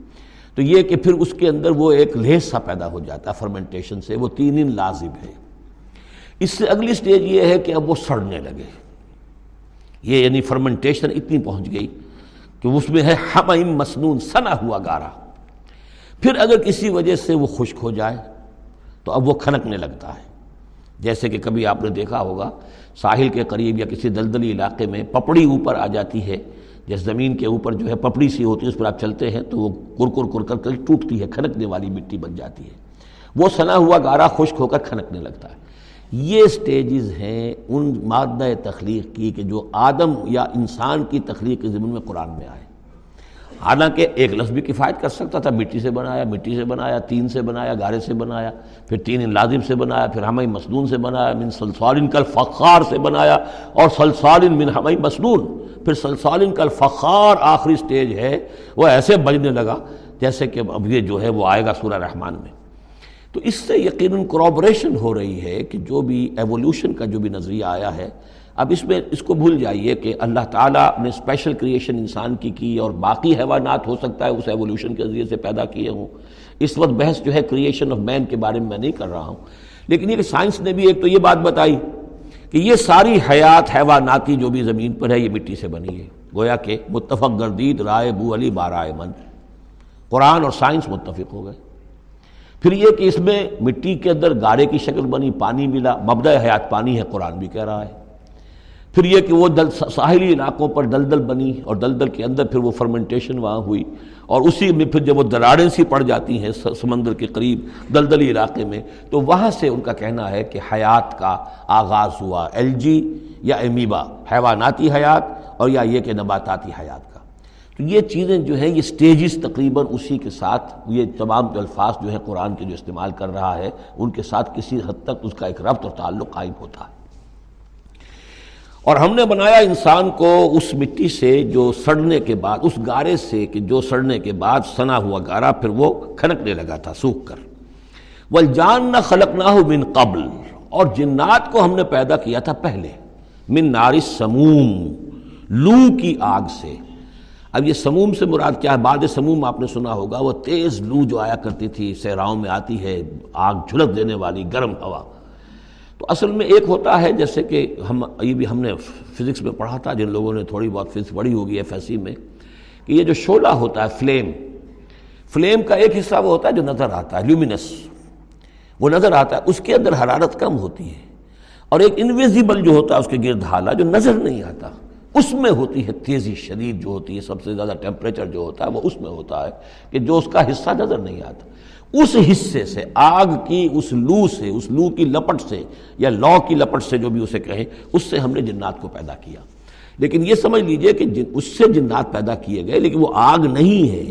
تو یہ کہ پھر اس کے اندر وہ ایک لیس سا پیدا ہو جاتا ہے فرمنٹیشن سے۔ وہ تین ان لازم ہے۔ اس سے اگلی سٹیج یہ ہے کہ اب وہ سڑنے لگے۔ یہ یعنی فرمنٹیشن اتنی پہنچ گئی کہ اس میں ہے ہم مسنون سنا ہوا گارا۔ پھر اگر کسی وجہ سے وہ خشک ہو جائے، تو اب وہ کھنکنے لگتا ہے۔ جیسے کہ کبھی آپ نے دیکھا ہوگا، ساحل کے قریب یا کسی دلدلی علاقے میں پپڑی اوپر آ جاتی ہے۔ جیسے زمین کے اوپر جو ہے پپڑی سی ہوتی ہے، اس پر آپ چلتے ہیں، تو وہ کر کر کر کر ٹوٹتی ہے، کھنکنے والی مٹی بن جاتی ہے۔ وہ سنا ہوا گارا خشک ہو کر کھنکنے لگتا ہے۔ یہ سٹیجز ہیں ان مادہ تخلیق کی کہ جو آدم یا انسان کی تخلیق کے ضمن میں قرآن میں آئے۔ حالانکہ ایک لفظ بھی کفایت کر سکتا تھا، مٹی سے بنایا، مٹی سے بنایا، تین سے بنایا، گارے سے بنایا، پھر تین لازم سے بنایا، پھر ہمیں مسنون سے بنایا، من سلسالن کل فخار سے بنایا، اور سلسالن من ہمیں مسنون، پھر سلسالن کل فخار آخری سٹیج ہے، وہ ایسے بجنے لگا جیسے کہ اب یہ جو ہے وہ آئے گا سورہ رحمان میں۔ تو اس سے یقیناً کرابریشن ہو رہی ہے کہ جو بھی ایولیوشن کا جو بھی نظریہ آیا ہے، اب اس میں اس کو بھول جائیے کہ اللہ تعالیٰ نے اسپیشل کریشن انسان کی کی اور باقی حیوانات ہو سکتا ہے اس ایولیوشن کے ذریعے سے پیدا کیے ہوں۔ اس وقت بحث جو ہے کریشن آف مین کے بارے میں میں نہیں کر رہا ہوں۔ لیکن یہ کہ سائنس نے بھی ایک تو یہ بات بتائی کہ یہ ساری حیات حیواناتی جو بھی زمین پر ہے، یہ مٹی سے بنی ہے۔ گویا کہ متفق گردید رائے بو علی بارائے من۔ قرآن اور سائنس متفق ہو گئے۔ پھر یہ کہ اس میں مٹی کے اندر گارے کی شکل بنی، پانی ملا مبدع حیات پانی ہے، قرآن بھی کہہ رہا ہے۔ پھر یہ کہ وہ دل، ساحلی علاقوں پر دلدل بنی اور دلدل کے اندر پھر وہ فرمنٹیشن وہاں ہوئی۔ اور اسی میں پھر جب وہ دراڑیں سی پڑ جاتی ہیں سمندر کے قریب دلدلی علاقے میں، تو وہاں سے ان کا کہنا ہے کہ حیات کا آغاز ہوا ایل جی یا ایمیبا، حیواناتی حیات اور یا یہ کہ نباتاتی حیات کا۔ تو یہ چیزیں جو ہیں، یہ سٹیجز تقریباً اسی کے ساتھ، یہ تمام جو الفاظ جو ہے قرآن کے جو استعمال کر رہا ہے، ان کے ساتھ کسی حد تک اس کا ایک ربط اور تعلق قائم ہوتا ہے۔ اور ہم نے بنایا انسان کو اس مٹی سے جو سڑنے کے بعد، اس گارے سے کہ جو سڑنے کے بعد سنا ہوا گارا، پھر وہ کھنکنے لگا تھا، سوکھ کر۔ وہ جان نہ خلق نہ ہو من قبل۔ اور جنات کو ہم نے پیدا کیا تھا پہلے۔ من نارس سموم لو کی آگ سے۔ اب یہ سموم سے مراد کیا ہے؟ بعد سموم آپ نے سنا ہوگا، وہ تیز لو جو آیا کرتی تھی، صحراؤں میں آتی ہے، آگ جھلک دینے والی گرم ہوا۔ تو اصل میں ایک ہوتا ہے، جیسے کہ ہم، یہ بھی ہم نے فزکس میں پڑھا تھا، جن لوگوں نے تھوڑی بہت فزکس پڑھی ہوگی ایف ایس سی میں، کہ یہ جو شعلہ ہوتا ہے، فلیم فلیم کا ایک حصہ وہ ہوتا ہے جو نظر آتا ہے لیومینس وہ نظر آتا ہے، اس کے اندر حرارت کم ہوتی ہے، اور ایک انویزیبل جو ہوتا ہے، اس کے گرد حالہ جو نظر نہیں آتا۔ اس میں ہوتی ہے تیزی شدید جو ہوتی ہے، سب سے زیادہ ٹیمپریچر جو ہوتا ہے، وہ اس میں ہوتا ہے کہ جو اس کا حصہ نظر نہیں آتا۔ اس حصے سے، آگ کی اس لو سے، اس لو کی لپٹ سے یا لو کی لپٹ سے جو بھی اسے کہیں، اس سے ہم نے جنات کو پیدا کیا۔ لیکن یہ سمجھ لیجیے کہ اس سے جنات پیدا کیے گئے، لیکن وہ آگ نہیں ہے۔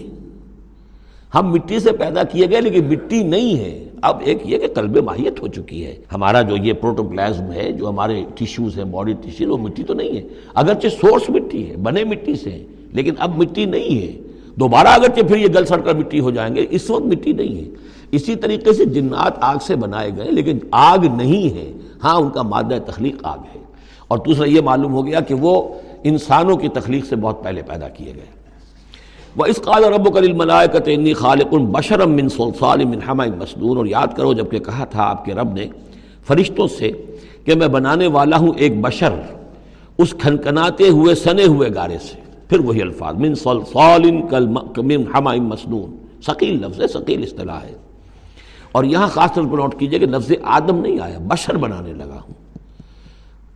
ہم مٹی سے پیدا کیے گئے، لیکن مٹی نہیں ہے۔ اب ایک یہ کہ قلب ماہیت ہو چکی ہے۔ ہمارا جو یہ پروٹوپلازم ہے، جو ہمارے ٹیشوز ہیں، باڈی ٹیشوز وہ مٹی تو نہیں ہے۔ اگرچہ سورس مٹی ہے، بنے مٹی سے لیکن اب مٹی نہیں ہے۔ دوبارہ اگرچہ پھر یہ گل سڑ کر مٹی ہو جائیں گے، اس وقت مٹی نہیں ہے۔ اسی طریقے سے جنات آگ سے بنائے گئے، لیکن آگ نہیں ہے۔ ہاں ان کا مادہ تخلیق آگ ہے۔ اور دوسرا یہ معلوم ہو گیا کہ وہ انسانوں کی تخلیق سے بہت پہلے پیدا کیے گئے۔ وہ اس قال رب کل ملائکت انی خالق بشرم من سلسال من حمع اور یاد کرو جبکہ کہا تھا آپ کے رب نے فرشتوں سے کہ میں بنانے والا ہوں ایک بشر اس کھنکناتے ہوئے، سنے ہوئے گارے سے۔ پھر وہی الفاظ، من سلسال کل من حمع مسنون۔ ثقیل لفظ ہے، ثقیل اصطلاح ہے۔ اور یہاں خاص طور پر نوٹ کیجیے کہ لفظ آدم نہیں آیا، بشر بنانے لگا ہوں۔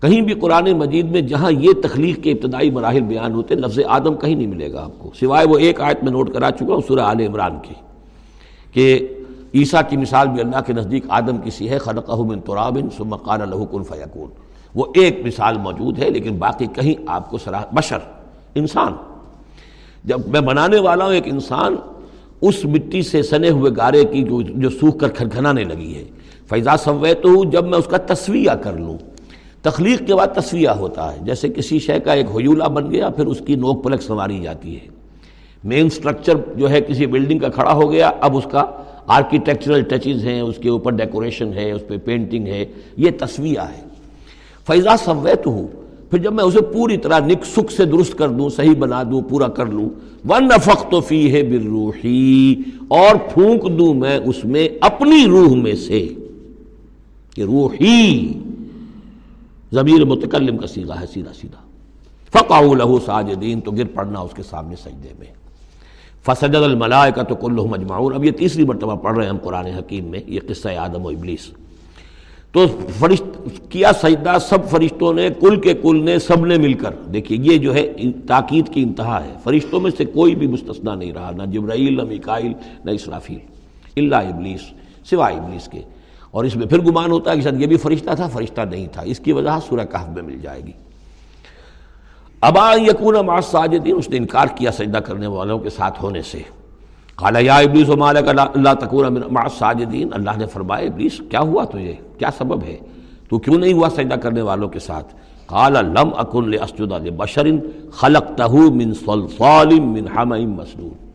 کہیں بھی قرآن مجید میں جہاں یہ تخلیق کے ابتدائی مراحل بیان ہوتے، لفظ آدم کہیں نہیں ملے گا آپ کو۔ سوائے وہ ایک آیت میں نوٹ کرا چکا ہوں، سورہ آل عمران کی، کہ عیسیٰ کی مثال بھی اللہ کے نزدیک آدم کی سی ہے، خلقہ من ترابن ثم قال له کن فیکون۔ وہ ایک مثال موجود ہے، لیکن باقی کہیں آپ کو سراہ بشر، انسان۔ جب میں بنانے والا ہوں، ایک انسان اس مٹی سے سنے ہوئے گارے کی جو سوکھ کر کھنکھنانے لگی ہے۔ فیضا سویت ہوں جب میں اس کا تصویہ کر لوں تخلیق کے بعد تصویہ ہوتا ہے۔ جیسے کسی شے کا ایک حیولہ بن گیا، پھر اس کی نوک پلک سنواری جاتی ہے۔ مین سٹرکچر جو ہے، کسی بلڈنگ کا کھڑا ہو گیا، اب اس کا آرکیٹیکچرل ٹچز ہیں، اس کے اوپر ڈیکوریشن ہے، اس پہ پینٹنگ ہے۔ یہ تصویہ ہے۔ فیضا سویت ہوں پھر جب میں اسے پوری طرح نک سکھ سے درست کر دوں، صحیح بنا دوں، پورا کر لوں ون نفق تو فی ہے بروحی اور پھونک دوں میں اس میں اپنی روح میں سے۔ کہ روحی ضمیر متکلم کا سیدھا ہے، سیدھا سیدھا۔ فقا لہو ساجدین، تو گر پڑنا اس کے سامنے سجدے میں۔ فسجد الملائے کا تو کل مجمعون اب یہ تیسری مرتبہ پڑھ رہے ہیں ہم قرآن حکیم میں، یہ قصہ آدم و ابلیس۔ تو فرشت، کیا سجدہ سب فرشتوں نے، کل کے کل نے سب نے مل کر؟ دیکھیے، یہ جو ہے، تاکید کی انتہا ہے۔ فرشتوں میں سے کوئی بھی مستثنا نہیں رہا، نہ جبرائیل، نہ مکائل نہ اسرافیل۔ اللہ ابلیس سوائے ابلیس کے۔ اور اس میں پھر گمان ہوتا ہے کہ شاید یہ بھی فرشتہ تھا، فرشتہ نہیں تھا۔ اس کی وجہ سورہ کہف میں مل جائے گی۔ ابا یقون مع ساجدین اس نے انکار کیا سجدہ کرنے والوں کے ساتھ ہونے سے۔ قال، یا ابلیس و مالک اللہ تکون مع ساجدین اللہ نے فرمایا، ابلیس، کیا ہوا تجھے؟ کیا سبب ہے؟ تو کیوں نہیں ہوا سجدہ کرنے والوں کے ساتھ؟ قال، لم اکن لاسجد لبشر خلقته من صلصال من حمئ مسنون۔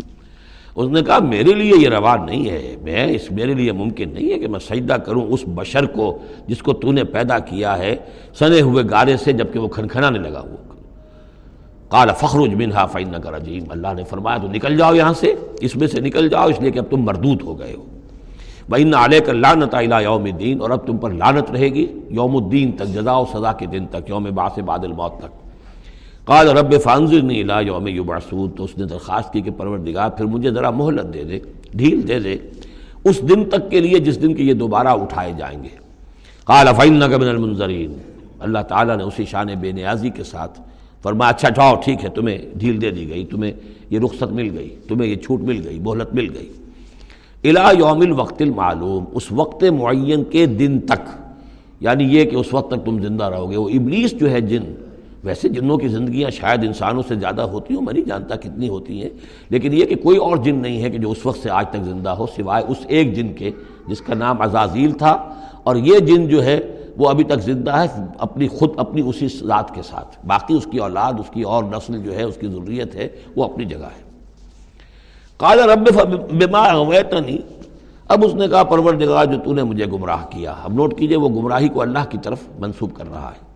اس نے کہا، میرے لیے یہ روا نہیں ہے، میں اس میرے لیے ممکن نہیں ہے کہ میں سجدہ کروں اس بشر کو جس کو تو نے پیدا کیا ہے سنے ہوئے گارے سے جبکہ وہ کھنکھنانے لگا وہ. قال، فخرج منها فانك رجيم اللہ نے فرمایا، تو نکل جاؤ یہاں سے، اس میں سے نکل جاؤ، اس لیے کہ اب تم مردود ہو گئے ہو۔ وَإِنَّ عَلَيْكَ اللَّعْنَةَ إِلَى يَوْمِ الدِّينِ اور اب تم پر لعنت رہے گی، یوم الدین تک جزا و سزا کے دن تک، یوم بعث بعد الموت تک۔ قال رب فانظرنی الى یوم یبعثون، تو اس نے درخواست کی کہ پروردگار پھر مجھے ذرا مہلت دے دے، ڈھیل دے دے، اس دن تک کے لیے جس دن کے یہ دوبارہ اٹھائے جائیں گے۔ قال فإنك من المنظرین، اللہ تعالیٰ نے اسی شان بے نیازی کے ساتھ فرمایا اچھا جاؤ، ٹھیک ہے، تمہیں ڈھیل دے دی گئی، تمہیں یہ رخصت مل گئی، تمہیں یہ چھوٹ مل گئی، مہلت مل گئی۔ الا یوم الوقت المعلوم، اس وقت معین کے دن تک یعنی یہ کہ اس وقت تک تم زندہ رہو گے، وہ ابلیس جو ہے جن ویسے جنوں کی زندگیاں شاید انسانوں سے زیادہ ہوتی ہوں، میں نہیں جانتا کتنی ہوتی ہیں، لیکن یہ کہ کوئی اور جن نہیں ہے کہ جو اس وقت سے آج تک زندہ ہو، سوائے اس ایک جن کے جس کا نام عزازیل تھا۔ اور یہ جن جو ہے، وہ ابھی تک زندہ ہے، اپنی خود اپنی اسی ذات کے ساتھ۔ باقی اس کی اولاد، اس کی اور نسل جو ہے، اس کی ضروریت ہے، وہ اپنی جگہ ہے۔ قال رب بما اغویتنی۔ اب اس نے کہا، پروردگار، جو تو نے مجھے گمراہ کیا۔ اب نوٹ کیجیے، وہ گمراہی کو اللہ کی طرف منسوب کر رہا ہے۔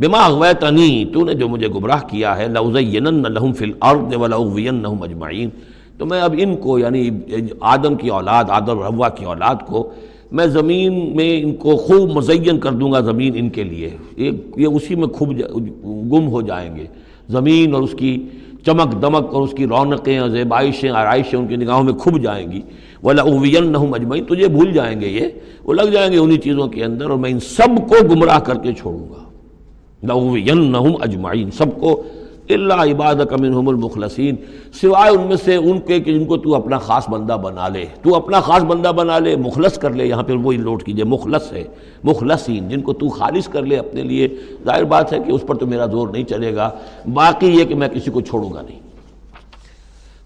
بما اغویتنی تو نے جو مجھے گمراہ کیا ہے لوزینن لہم فی الارض ولوینہم اجمعین تو میں اب ان کو یعنی آدم کی اولاد، آدم روا کی اولاد کو، میں زمین میں ان کو خوب مزین کر دوں گا، زمین ان کے لیے۔ یہ اسی میں خوب گم ہو جائیں گے۔ زمین اور اس کی چمک دمک اور اس کی رونقیں اور زیبائشیں آرائشیں ان کی نگاہوں میں کھب جائیں گی۔ وہ لوین نہ مجمعین تجھے بھول جائیں گے یہ۔ وہ لگ جائیں گے انہی چیزوں کے اندر اور میں ان سب کو گمراہ کر کے چھوڑوں گا۔ لوین اجمعین، سب کو اللہ عباد منہم المخلصین، سوائے ان میں سے ان کے کہ جن کو تو اپنا خاص بندہ بنا لے، تو اپنا خاص بندہ بنا لے، مخلص کر لے، یہاں پہ وہی لوٹ کیجیے، مخلص ہے، مخلصین، جن کو تو خالص کر لے اپنے لیے۔ ظاہر بات ہے کہ اس پر تو میرا زور نہیں چلے گا، باقی یہ کہ میں کسی کو چھوڑوں گا نہیں۔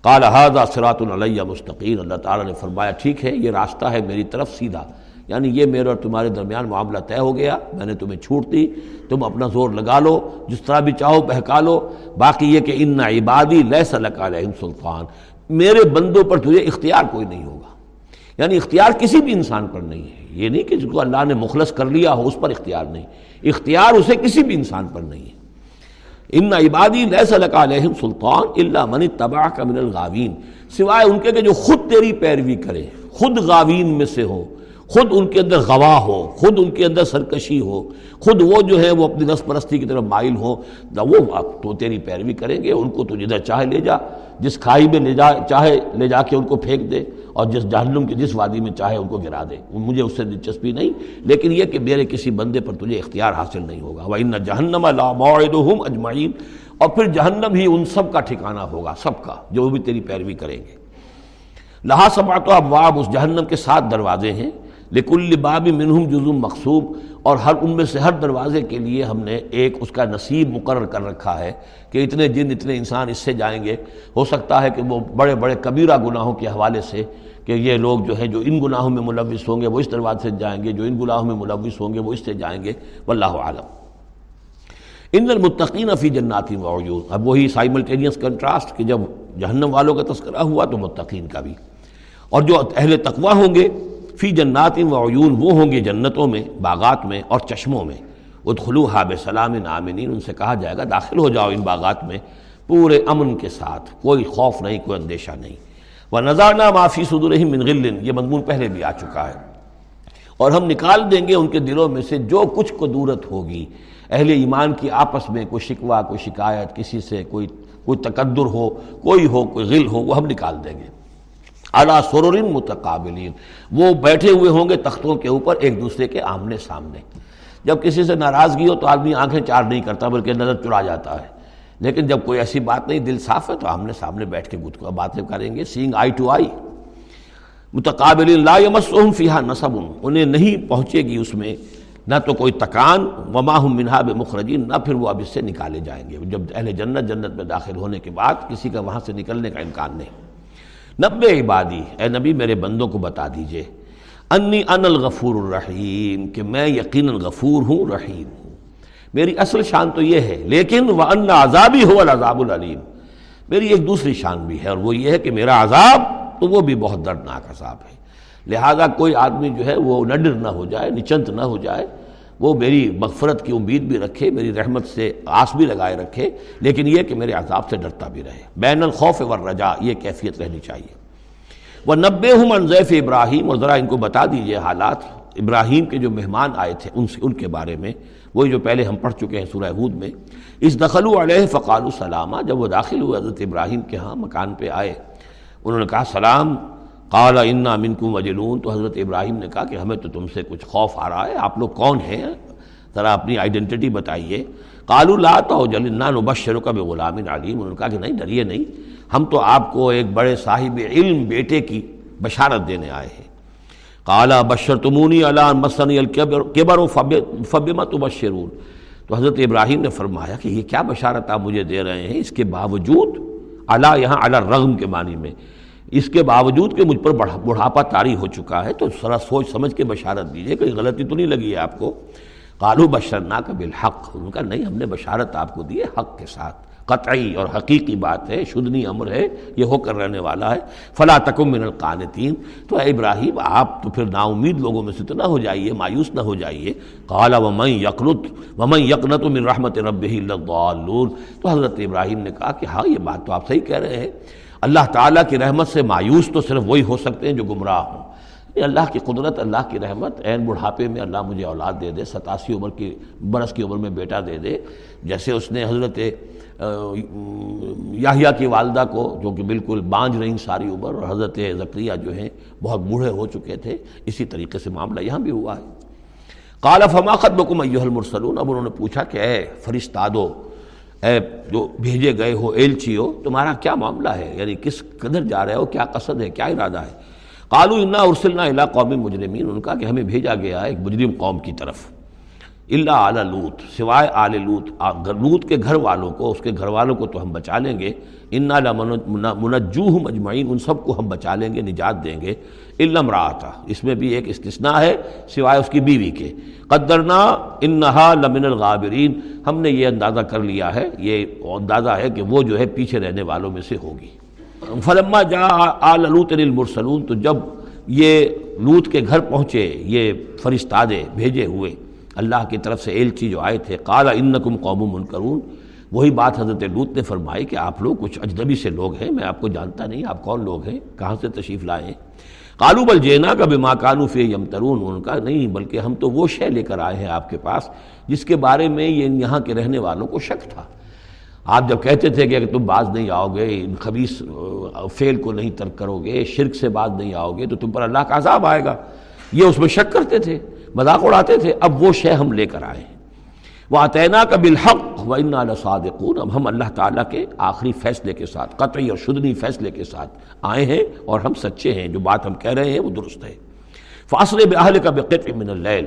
قال هذا صراط علیہ مستقین اللہ تعالیٰ نے فرمایا، ٹھیک ہے، یہ راستہ ہے میری طرف سیدھا۔ یعنی یہ میرے اور تمہارے درمیان معاملہ طے ہو گیا، میں نے تمہیں چھوٹ دی، تم اپنا زور لگا لو، جس طرح بھی چاہو بہکا لو۔ باقی یہ کہ ان عبادی لیس علیہم سلطان، میرے بندوں پر تجھے اختیار کوئی نہیں ہوگا۔ یعنی اختیار کسی بھی انسان پر نہیں ہے۔ یہ نہیں کہ جس کو اللہ نے مخلص کر لیا ہو، اس پر اختیار نہیں۔ اختیار اسے کسی بھی انسان پر نہیں ہے۔ ان عبادی لیس علیہم سلطان اللہ من تباہ کا من الغاوین۔ سوائے ان کے کہ جو خود تیری پیروی کرے، خود غاوین میں سے ہو۔ خود ان کے اندر گواہ ہو، خود ان کے اندر سرکشی ہو، خود وہ جو ہے وہ اپنی نس پرستی کی طرف مائل ہو وہ تو تیری پیروی کریں گے، ان کو تو جدھر چاہے لے جا، جس کھائی میں لے جا، چاہے لے جا کے ان کو پھینک دے، اور جس جہنم کے جس وادی میں چاہے ان کو گرا دے۔ مجھے اس سے دلچسپی نہیں، لیکن یہ کہ میرے کسی بندے پر تجھے اختیار حاصل نہیں ہوگا۔ وہ ان جہنم اللہ اجمعین اور پھر جہنم ہی ان سب کا ٹھکانہ ہوگا، سب کا، جو بھی تیری پیروی کریں گے۔ لہٰ سما تو اب اس جہنم کے ساتھ دروازے ہیں۔ لکل باب منہم جزم مقصوب اور ہر ان میں سے ہر دروازے کے لیے ہم نے ایک اس کا نصیب مقرر کر رکھا ہے کہ اتنے جن اتنے انسان اس سے جائیں گے۔ ہو سکتا ہے کہ وہ بڑے بڑے کبیرہ گناہوں کے حوالے سے کہ یہ لوگ جو ہیں جو ان گناہوں میں ملوث ہوں گے وہ اس دروازے سے جائیں گے، جو ان گناہوں میں ملوث ہوں گے وہ اس سے جائیں گے۔ واللہ عالم ان المتقین فی جنات وعیون۔ اب وہی سائملٹینیس کنٹراسٹ کہ جب جہنم والوں کا تذکرہ ہوا تو متقین کا بھی۔ اور جو اہل تقوی ہوں گے فی جنات وعیون وہ ہوں گے جنتوں میں، باغات میں اور چشموں میں۔ ادخلو حاب سلام آمنین ان سے کہا جائے گا، داخل ہو جاؤ ان باغات میں، پورے امن کے ساتھ، کوئی خوف نہیں، کوئی اندیشہ نہیں۔ وہ نظارہ معافی صدر من غل، یہ مضمون پہلے بھی آ چکا ہے۔ اور ہم نکال دیں گے ان کے دلوں میں سے جو کچھ قدورت ہوگی۔ اہل ایمان کی آپس میں کوئی شکوہ، کوئی شکایت، کسی سے کوئی کوئی تقدر ہو، کوئی ہو، کوئی غل ہو، وہ ہم نکال دیں گے۔ اعلیٰ سرورن متقابلین وہ بیٹھے ہوئے ہوں گے تختوں کے اوپر ایک دوسرے کے آمنے سامنے۔ جب کسی سے ناراضگی ہو تو آدمی آنکھیں چار نہیں کرتا، بلکہ نظر چڑا جاتا ہے۔ لیکن جب کوئی ایسی بات نہیں، دل صاف ہے تو آمنے سامنے بیٹھ کے گتگا باتیں کریں گے۔ سینگ آئی ٹو آئی متقابل لا یمسہم فیہا نصب۔ انہیں نہیں پہنچے گی اس میں نہ تو کوئی تکان، وما منہا بمخرجین، نہ پھر وہ اب اس سے نکالے جائیں گے۔ جب اہل جنت جنت میں داخل ہونے کے بعد کسی کا وہاں سے نکلنے کا امکان نہیں۔ نبے عبادی، اے نبی میرے بندوں کو بتا دیجیے، انی ان الغفور الرحیم، کہ میں یقین غفور ہوں، رحیم ہوں۔ میری اصل شان تو یہ ہے، لیکن وہ ان عذابی ہو العذاب العلیم۔ میری ایک دوسری شان بھی ہے، اور وہ یہ ہے کہ میرا عذاب تو وہ بھی بہت دردناک عذاب ہے۔ لہذا کوئی آدمی جو ہے وہ نڈر نہ ہو جائے، نچنت نہ ہو جائے وہ میری مغفرت کی امید بھی رکھے، میری رحمت سے آس بھی لگائے رکھے، لیکن یہ کہ میرے عذاب سے ڈرتا بھی رہے۔ بین الخوف رجا یہ کیفیت رہنی چاہیے۔ وہ نبے ہوں منظیف ابراہیم اور ذرا ان کو بتا دیجیے حالات۔ ابراہیم کے جو مہمان آئے تھے، ان سے ان کے بارے میں، وہی جو پہلے ہم پڑھ چکے ہیں سورہ حود میں۔ اس دخل علیہ فقال السلامہ جب وہ داخل ہوئے حضرت ابراہیم کے ہاں مکان پہ آئے، انہوں نے کہا، سلام قال انا منکم وجلون تو حضرت ابراہیم نے کہا کہ ہمیں تو تم سے کچھ خوف آ رہا ہے، آپ لوگ کون ہیں؟ ذرا اپنی آئیڈینٹی بتائیے۔ قالو لا تو جلنا نبشر کا بے غلام علیم۔ انہوں نے کہا کہ نہیں، ڈریے نہیں، ہم تو آپ کو ایک بڑے صاحب علم بیٹے کی بشارت دینے آئے ہیں۔ کالا بشر تمونی علا مسنی الکبر فبمت بشرون تو حضرت ابراہیم نے فرمایا کہ یہ کیا بشارت آپ مجھے دے رہے ہیں؟ اس کے باوجود علا یہاں علا رغم کے معنی میں۔ اس کے باوجود کہ مجھ پر بڑھاپا طاری ہو چکا ہے، تو ذرا سوچ سمجھ کے بشارت دیجیے کوئی غلطی تو نہیں لگی ہے آپ کو؟ کالو بشرنا کا بالحق ان کا نہیں، ہم نے بشارت آپ کو دی ہے حق کے ساتھ۔ قطعی اور حقیقی بات ہے، شدنی امر ہے، یہ ہو کر رہنے والا ہے۔ فلا تکم من القانتین۔ تو اے ابراہیم، آپ تو پھر نا امید لوگوں میں سے تو نہ ہو جائیے، مایوس نہ ہو جائیے۔ قالا ومن یقنت ومن یقنت من رحمت رب الضالون۔ تو حضرت ابراہیم نے کہا کہ ہاں یہ بات تو آپ صحیح کہہ رہے ہیں۔ اللہ تعالیٰ کی رحمت سے مایوس تو صرف وہی ہو سکتے ہیں جو گمراہ ہوں۔ اللہ کی قدرت، اللہ کی رحمت عین بڑھاپے میں اللہ مجھے اولاد دے دے، ستاسی عمر کی، برس کی عمر میں بیٹا دے دے۔ جیسے اس نے حضرت یاہیا کی والدہ کو، جو کہ بالکل بانجھ رہی ساری عمر، اور حضرت ذکریہ جو ہیں، بہت بوڑھے ہو چکے تھے۔ اسی طریقے سے معاملہ یہاں بھی ہوا ہے۔ قال فما خطبکم ایوہ المرسلون۔ اب انہوں نے پوچھا کہ اے فرشتادو اے جو بھیجے گئے ہو ایلچی جی ہو تمہارا کیا معاملہ ہے؟ یعنی کس قدر جا رہے ہو؟ کیا قصد ہے؟ کیا ارادہ ہے؟ قالو انا ارسلنا الى قوم مجرمین۔ ان کا کہ ہمیں بھیجا گیا ہے ایک مجرم قوم کی طرف۔ اللہ اعلیٰ لوت سوائے آل لوت لوت کے گھر والوں کو، اس کے گھر والوں کو تو ہم بچا لیں گے۔ ان منجوہ مجمعین ان سب کو ہم بچا لیں گے، نجات دیں گے۔ علم رہا اس میں بھی ایک استثناء ہے، سوائے اس کی بیوی کے۔ قدرنا انہا لمن الغابرین، ہم نے یہ اندازہ کر لیا ہے، یہ اندازہ ہے کہ وہ جو ہے پیچھے رہنے والوں میں سے ہوگی۔ فلما جا آل لوت المرسلون تو جب یہ لوت کے گھر پہنچے، یہ فرشتادے بھیجے ہوئے اللہ کی طرف سے ایلچی جو آئے تھے قال انکم قوم منکرون۔ وہی بات حضرت لوت نے فرمائی کہ آپ لوگ کچھ اجنبی سے لوگ ہیں، میں آپ کو جانتا نہیں آپ کون لوگ ہیں، کہاں سے تشریف لائے ہیں؟ کالو بل جینا کا بما کانو فی یمترون۔ ان کا نہیں، بلکہ ہم تو وہ شے لے کر آئے ہیں آپ کے پاس، جس کے بارے میں یہ یہاں کے رہنے والوں کو شک تھا۔ آپ جب کہتے تھے کہ اگر تم باز نہیں آؤ گے، ان خبیص فیل کو نہیں ترک کرو گے، شرک سے باز نہیں آؤ گے، تو تم پر اللہ کا عذاب آئے گا۔ یہ اس میں شک کرتے تھے۔ مذاق اڑاتے تھے، اب وہ شے ہم لے کر آئے ہیں۔ وہ عطینہ کا بالحق و ان اب ہم اللہ تعالیٰ کے آخری فیصلے کے ساتھ، قطعی اور شدنی فیصلے کے ساتھ آئے ہیں اور ہم سچے ہیں۔ جو بات ہم کہہ رہے ہیں وہ درست ہے۔ فاصلے بہل کا بقت من اللیل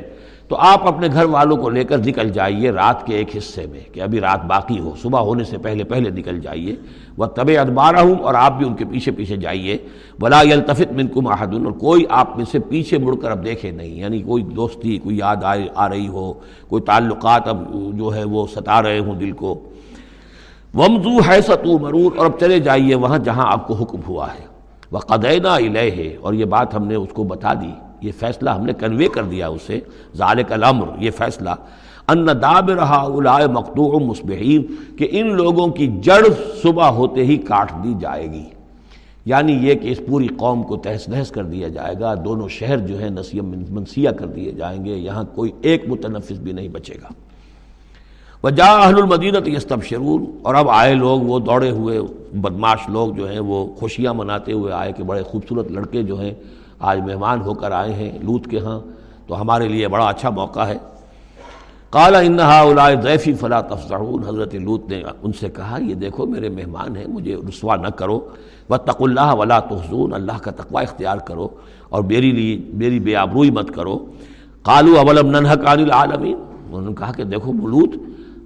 تو آپ اپنے گھر والوں کو لے کر نکل جائیے رات کے ایک حصے میں کہ ابھی رات باقی ہو، صبح ہونے سے پہلے پہلے نکل جائیے۔ وہ طب ادبارہ ہوں اور آپ بھی ان کے پیچھے پیچھے جائیے۔ بلا یلتفت من کم احدن اور کوئی آپ میں سے پیچھے مڑ کر اب دیکھے نہیں۔ یعنی کوئی دوستی، کوئی یاد آ رہی ہو، کوئی تعلقات اب جو ہے وہ ستا رہے ہوں دل کو۔ ومزو ہے ستو مرور اور اب چلے جائیے وہاں جہاں آپ کو حکم ہوا ہے۔ وہ قدینہ الہ ہے اور یہ بات ہم نے اس کو بتا دی۔ یہ فیصلہ ہم نے کنوے کر دیا اسے، ذالک الامر، یہ فیصلہ۔ ان داب رہا اولائے مقتوع مصبحین، کہ ان لوگوں کی جڑ صبح ہوتے ہی کاٹ دی جائے گی۔ یعنی یہ کہ اس پوری قوم کو تہس نہس کر دیا جائے گا، دونوں شہر جو ہیں نسیم منسیہ کر دیے جائیں گے، یہاں کوئی ایک متنفس بھی نہیں بچے گا۔ وجا اہل المدینت یستب اور اب آئے لوگ، وہ دوڑے ہوئے بدماش لوگ جو ہیں، وہ خوشیاں مناتے ہوئے آئے کہ بڑے خوبصورت لڑکے جو ہیں آج مہمان ہو کر آئے ہیں لوت کے ہاں تو ہمارے لیے بڑا اچھا موقع ہے۔ کالا انہا اولائے ضیفی فلا تفضعون۔ حضرت لوت نے ان سے کہا، یہ دیکھو میرے مہمان ہیں، مجھے رسوا نہ کرو۔ و تق اللہ ولا تحزون اللہ کا تقوی اختیار کرو اور میری لیے، میری بے آبروئی مت کرو۔ قالو اولم ننہک عن العالمین۔ انہوں نے کہا کہ دیکھو ملوت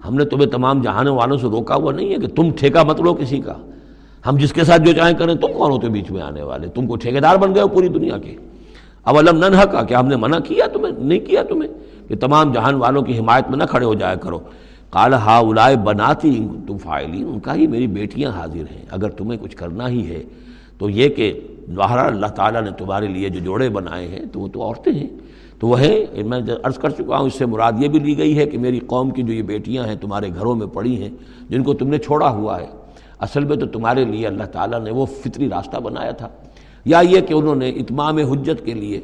ہم نے تمہیں تمام جہانوں والوں سے روکا ہوا نہیں ہے کہ تم ٹھیکہ مت لو کسی کا۔ ہم جس کے ساتھ جو چاہیں کریں، تم کون ہوتے بیچ میں آنے والے؟ تم کو ٹھیکے دار بن گئے ہو پوری دنیا کے۔ اب علم نہ کا کہ ہم نے منع کیا تمہیں، نہیں کیا تمہیں۔ کہ تمام جہان والوں کی حمایت میں نہ کھڑے ہو جایا کرو۔ کال ہا اولائے بناتی تم فائلین ان کا ہی میری بیٹیاں حاضر ہیں۔ اگر تمہیں کچھ کرنا ہی ہے تو یہ کہ ظاہرہ اللہ تعالیٰ نے تمہارے لیے جو جوڑے بنائے ہیں، تو وہ تو عورتیں ہیں۔ تو وہ ہے میں عرض کر چکا ہوں، اس سے مراد یہ بھی لی گئی ہے کہ میری قوم کی جو یہ بیٹیاں ہیں تمہارے گھروں میں پڑی ہیں، جن کو تم نے چھوڑا ہوا ہے۔ اصل میں تو تمہارے لیے اللہ تعالیٰ نے وہ فطری راستہ بنایا تھا۔ یا یہ کہ انہوں نے اتمام حجت کے لیے،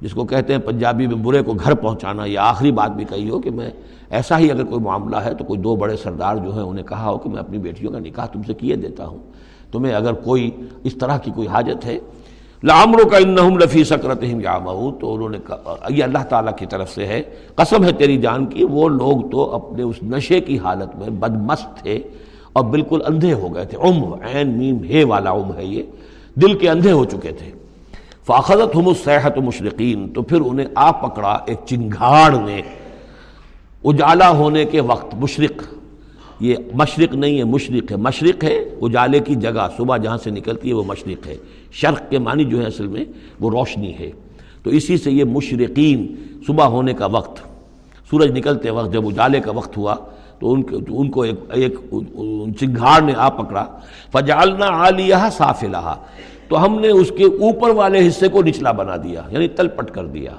جس کو کہتے ہیں پنجابی میں برے کو گھر پہنچانا یا آخری بات بھی کہی ہو کہ میں، ایسا ہی اگر کوئی معاملہ ہے تو کوئی دو بڑے سردار جو ہیں انہیں کہا ہو کہ میں اپنی بیٹیوں کا نکاح تم سے کیے دیتا ہوں۔ تمہیں اگر کوئی اس طرح کی کوئی حاجت ہے لامروں کا انہم لفی سکرت یا تو انہوں نے یہ اللہ تعالیٰ کی طرف سے ہے۔ قسم ہے تیری جان کی، وہ لوگ تو اپنے اس نشے کی حالت میں بدمست تھے۔ اور بالکل اندھے ہو گئے تھے۔ ام عین، میم، ہے والا ام ہے یہ۔ دل کے اندھے ہو چکے تھے۔ فاخذت ہم الصحت مشرقین تو پھر انہیں آ پکڑا ایک چنگھاڑ نے۔ اجالا ہونے کے وقت مشرق۔ یہ مشرق نہیں ہے، مشرق ہے۔ مشرق ہے، اجالے کی جگہ۔ صبح جہاں سے نکلتی ہے وہ مشرق ہے۔ شرق کے معنی جو ہے اصل میں وہ روشنی ہے۔ تو اسی سے یہ مشرقین صبح ہونے کا وقت، سورج نکلتے وقت جب اجالے کا وقت ہوا تو ان ان کو ایک ایک چنگھاڑ نے آ پکڑا۔ فجالنا عالیہ صاف لہا تو ہم نے اس کے اوپر والے حصے کو نچلا بنا دیا یعنی تل پٹ کر دیا۔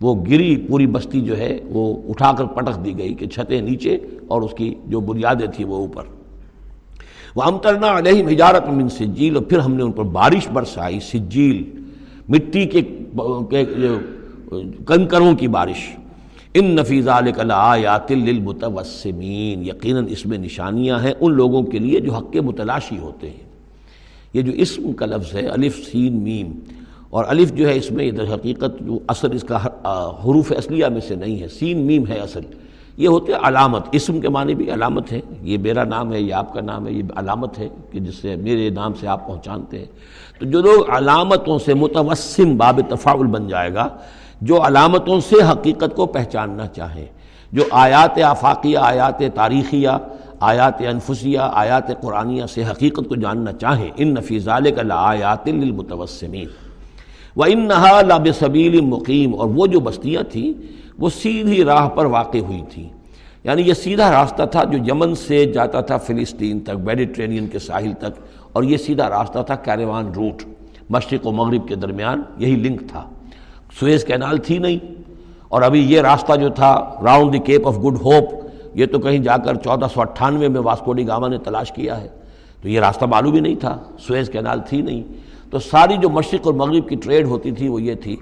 وہ گری پوری بستی جو ہے، وہ اٹھا کر پٹک دی گئی کہ چھتیں نیچے اور اس کی جو بنیادیں تھیں وہ اوپر۔ وہ امترنا علیہ مجارت من سجیل اور پھر ہم نے ان پر بارش برسائی، سجیل، مٹی کے کنکروں کی بارش۔ ان نفیز علیات للمتوسمین۔ یقیناً اس میں نشانیاں ہیں ان لوگوں کے لیے جو حق کے متلاشی ہوتے ہیں۔ یہ جو اسم کا لفظ ہے، الف، سین، میم، اور الف جو ہے اس میں ادھر حقیقت جو اصل اس کا حروف اصلیہ میں سے نہیں ہے۔ سین، میم ہے اصل۔ یہ ہوتے علامت۔ اسم کے معنی بھی علامت ہے یہ میرا نام ہے، یہ آپ کا نام ہے، یہ علامت ہے کہ جس سے میرے نام سے آپ پہچانتے ہیں۔ تو جو لوگ علامتوں سے متوسم باب تفاعل بن جائے گا جو علامتوں سے حقیقت کو پہچاننا چاہیں جو آیات آفاقیہ، آیات تاریخیہ، آیات انفسیہ، آیات قرآنیہ سے حقیقت کو جاننا چاہیں ان نفیز کا آیات للمتوسمین۔ و ان نہا لاب صبیل مقیم اور وہ جو بستیاں تھیں، وہ سیدھی راہ پر واقع ہوئی تھیں۔ یعنی یہ سیدھا راستہ تھا جو یمن سے جاتا تھا فلسطین تک، میڈیٹرینین کے ساحل تک، اور یہ سیدھا راستہ تھا کیریوان روٹ، مشرق و مغرب کے درمیان یہی لنک تھا۔ سویز کینال تھی نہیں۔ اور ابھی یہ راستہ جو تھا، round the Cape of Good Hope, یہ تو کہیں جا کر چودہ سو اٹھانوے میں واسکوڈی گاما نے تلاش کیا ہے۔ تو یہ راستہ معلوم ہی نہیں تھا، سویز کینال تھی نہیں۔ تو ساری جو مشرق اور مغرب کی ٹریڈ ہوتی تھی وہ یہ تھی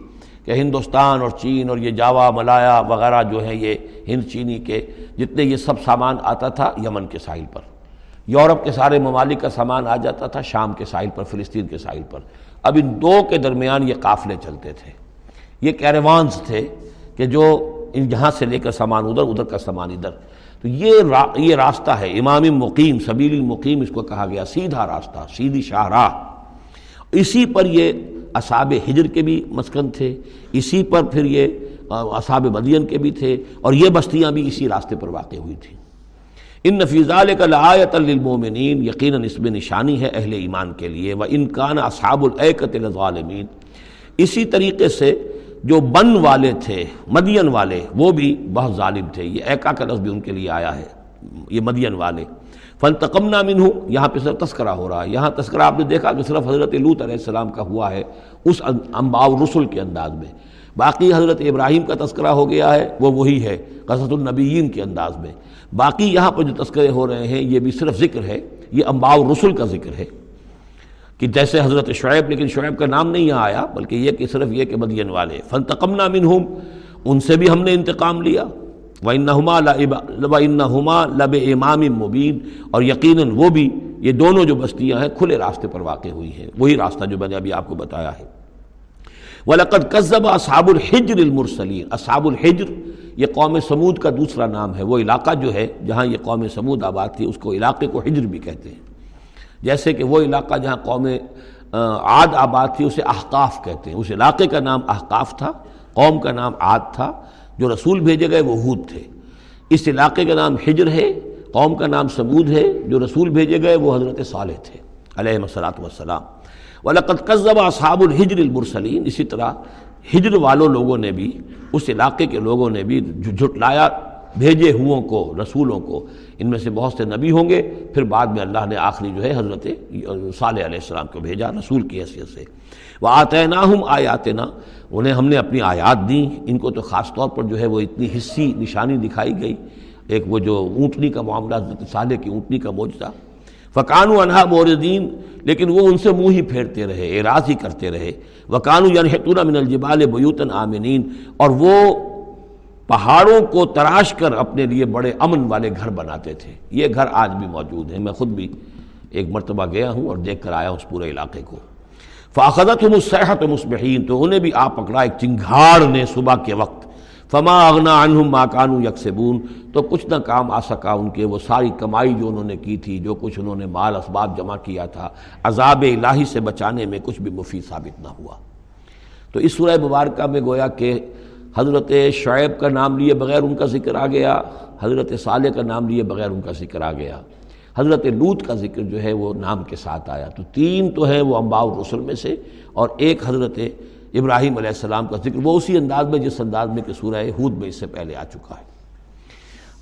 کہ ہندوستان اور چین اور یہ جاوا، ملایا وغیرہ جو ہیں یہ ہند چینی کے جتنے یہ سب سامان آتا تھا یمن کے ساحل پر۔ یورپ کے سارے ممالک کا سامان آ جاتا تھا، شام کے ساحل پر، فلسطین کے ساحل پر۔ اب ان دو کے درمیان یہ قافلے چلتے تھے۔ یہ کیریوانز تھے کہ جو یہاں سے لے کر سامان ادھر ادھر کا سامان ادھر۔ تو یہ را، یہ راستہ ہے، امام مقیم، سبیل المقیم اس کو کہا گیا، سیدھا راستہ، سیدھی شاہراہ۔ اسی پر یہ اصاب ہجر کے بھی مسکن تھے، اسی پر پھر یہ اصحاب مدین کے بھی تھے، اور یہ بستیاں بھی اسی راستے پر واقع ہوئی تھیں۔ ان نفیزال کا لایت للمومنین یقیناً اس میں نشانی ہے اہل ایمان کے لیے۔ وہ انکان اصحاب العقت الظالمین اسی طریقے سے جو بن والے تھے، مدین والے، وہ بھی بہت ظالم تھے۔ یہ ایکا کا لفظ بھی ان کے لیے آیا ہے، یہ مدین والے۔ فن تقمنا من ہوں یہاں پہ صرف تذکرہ ہو رہا ہے۔ یہاں تذکرہ آپ نے دیکھا کہ صرف حضرت لوت علیہ السلام کا ہوا ہے، اس امباؤ رسول کے انداز میں۔ باقی حضرت ابراہیم کا تذکرہ ہو گیا ہے، وہ وہی ہے، قصص النبیین کے انداز میں۔ باقی یہاں پر جو تذکرے ہو رہے ہیں، یہ بھی صرف ذکر ہے، یہ امباؤ رسول کا ذکر ہے۔ کہ جیسے حضرت شعیب، لیکن شعیب کا نام نہیں یہاں آیا، بلکہ یہ کہ صرف یہ کہ مدین والے فن تقمنا من ان سے بھی ہم نے انتقام لیا۔ وَإِنَّهُمَا لب امام مبین اور یقیناً وہ بھی، یہ دونوں جو بستیاں ہیں، کھلے راستے پر واقع ہوئی ہیں۔ وہی راستہ جو میں نے ابھی آپ کو بتایا ہے۔ وَلَقَدْ قَذَّبَ أَصْحَابُ الْحِجْرِ الْمُرْسَلِينَ۔ اصحاب الحجر، یہ قوم سمود کا دوسرا نام ہے۔ وہ علاقہ جو ہے، جہاں یہ قوم سمود آباد تھی، اس کو علاقے کو حجر بھی کہتے ہیں۔ جیسے کہ وہ علاقہ جہاں قوم عاد آباد تھی، اسے احقاف کہتے ہیں۔ اس علاقے کا نام احقاف تھا، قوم کا نام عاد تھا۔ جو رسول بھیجے گئے وہ ہود تھے۔ اس علاقے کا نام حجر ہے، قوم کا نام سمود ہے۔ جو رسول بھیجے گئے وہ حضرت صالح تھے علیہ السلاۃ وسلام ولقت قصب اصحاب الحجر المرسلین اسی طرح ہجر والوں لوگوں نے بھی، اس علاقے کے لوگوں نے بھی جھٹلایا، بھیجے ہوں کو، رسولوں کو۔ ان میں سے بہت سے نبی ہوں گے، پھر بعد میں اللہ نے آخری جو ہے حضرت صالح علیہ السلام کو بھیجا، رسول کی حیثیت سے۔ وہ آتے نا ہم آیاتِ نا انہیں ہم نے اپنی آیات دیں ان کو تو خاص طور پر جو ہے وہ اتنی حصی نشانی دکھائی گئی۔ ایک وہ جو اونٹنی کا معاملہ، حضرت صالح کی اونٹنی کا موجودہ فقان و انہا موردین لیکن وہ ان سے منہ ہی پھیرتے رہے، اعراض ہی کرتے رہے۔ وقانو یعنی من الجبال بیوتن آمنین اور وہ پہاڑوں کو تراش کر اپنے لیے بڑے امن والے گھر بناتے تھے۔ یہ گھر آج بھی موجود ہیں۔ میں خود بھی ایک مرتبہ گیا ہوں اور دیکھ کر آیا ہوں اس پورے علاقے کو۔ فاخذت ہوں صحت مصبحین تو انہیں بھی آ پکڑا۔ ایک چنگھاڑ نے صبح کے وقت۔ فما اغنا عنہم ما کانو یکسبون تو کچھ نہ کام آ سکا ان کے۔ وہ ساری کمائی جو انہوں نے کی تھی، جو کچھ انہوں نے مال اسباب جمع کیا تھا، عذاب الہی سے بچانے میں کچھ بھی مفید ثابت نہ ہوا۔ تو اس سورہ مبارکہ میں گویا کہ حضرت شعیب کا نام لیے بغیر ان کا ذکر آ گیا، حضرت صالح کا نام لیے بغیر ان کا ذکر آ گیا۔ حضرت لوت کا ذکر جو ہے وہ نام کے ساتھ آیا۔ تو تین تو ہیں وہ امباء رسول میں سے، اور ایک حضرت ابراہیم علیہ السلام کا ذکر، وہ اسی انداز میں جس انداز میں کہ سورہ ہود میں اس سے پہلے آ چکا ہے۔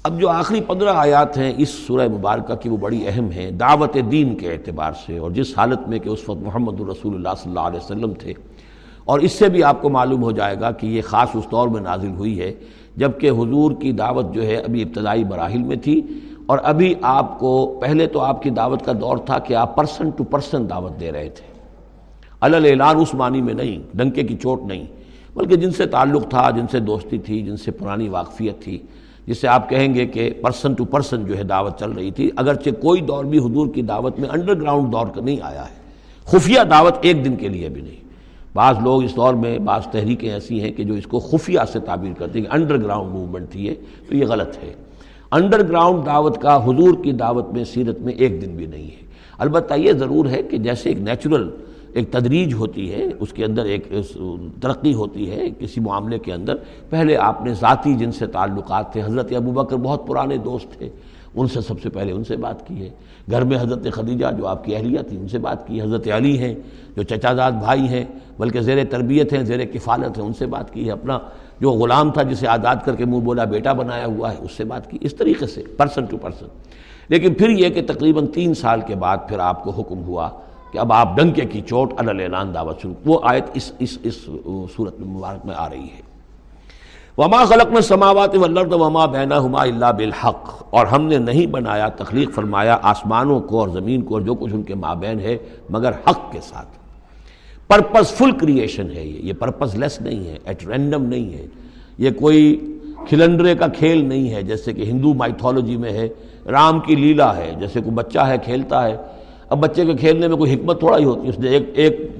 اب جو آخری پندرہ آیات ہیں اس سورہ مبارکہ کی وہ بڑی اہم ہیں، دعوت دین کے اعتبار سے، اور جس حالت میں کہ اس وقت محمد الرسول اللہ صلی اللہ علیہ وسلم تھے۔ اور اس سے بھی آپ کو معلوم ہو جائے گا کہ یہ خاص اس دور میں نازل ہوئی ہے جبکہ حضور کی دعوت جو ہے ابھی ابتدائی مراحل میں تھی۔ اور ابھی آپ کو، پہلے تو آپ کی دعوت کا دور تھا کہ آپ پرسن ٹو پرسن دعوت دے رہے تھے۔ اعلان اس معنی میں نہیں، ڈنکے کی چوٹ نہیں، بلکہ جن سے تعلق تھا، جن سے دوستی تھی، جن سے پرانی واقفیت تھی، جس سے آپ کہیں گے کہ پرسن ٹو پرسن جو ہے دعوت چل رہی تھی۔ اگرچہ کوئی دور بھی حضور کی دعوت میں انڈر گراؤنڈ دور کا نہیں آیا ہے، خفیہ دعوت ایک دن کے لیے بھی نہیں۔ بعض لوگ اس دور میں بعض تحریکیں ایسی ہیں کہ جو اس کو خفیہ سے تعبیر کرتے ہیں کہ انڈر گراؤنڈ موومنٹ تھی ہے تو یہ غلط ہے۔ انڈر گراؤنڈ دعوت کا، حضور کی دعوت میں، سیرت میں ایک دن بھی نہیں ہے۔ البتہ یہ ضرور ہے کہ جیسے ایک نیچرل ایک تدریج ہوتی ہے، اس کے اندر ایک ترقی ہوتی ہے، کسی معاملے کے اندر۔ پہلے آپ نے ذاتی جن سے تعلقات تھے، حضرت ابو بکر بہت پرانے دوست تھے۔ ان سے سب سے پہلے ان سے بات کی ہے۔ گھر میں حضرت خدیجہ جو آپ کی اہلیہ تھی ان سے بات کی حضرت علی ہیں، جو چچا داد بھائی ہیں، بلکہ زیر تربیت ہیں، زیر کفالت ہیں، ان سے بات کی ہے۔ اپنا جو غلام تھا جسے آزاد کر کے منہ بولا بیٹا بنایا ہوا ہے، اس سے بات کی اس طریقے سے پرسن ٹو پرسن لیکن پھر یہ کہ تقریباً تین سال کے بعد پھر آپ کو حکم ہوا کہ اب آپ ڈنکے کی چوٹ اعلان دعوت شروع وہ آیت اس اس اس صورت مبارک میں آ رہی ہے۔ وما خلق میں سماوات ولرد وما بینا ہما اللہ بالحق اور ہم نے نہیں بنایا تخلیق فرمایا آسمانوں کو اور زمین کو اور جو کچھ ان کے مابین ہے مگر حق کے ساتھ۔ پرپز فل کریشن ہے یہ یہ پرپز لیس نہیں ہے ایٹ رینڈم نہیں ہے۔ یہ کوئی کھلنڈرے کا کھیل نہیں ہے، جیسے کہ ہندو مائتھولوجی میں ہے، رام کی لیلا ہے، جیسے کوئی بچہ ہے، کھیلتا ہے۔ اب بچے کے کھیلنے میں کوئی حکمت تھوڑا ہی ہوتی ہے، اس نے ایک ایک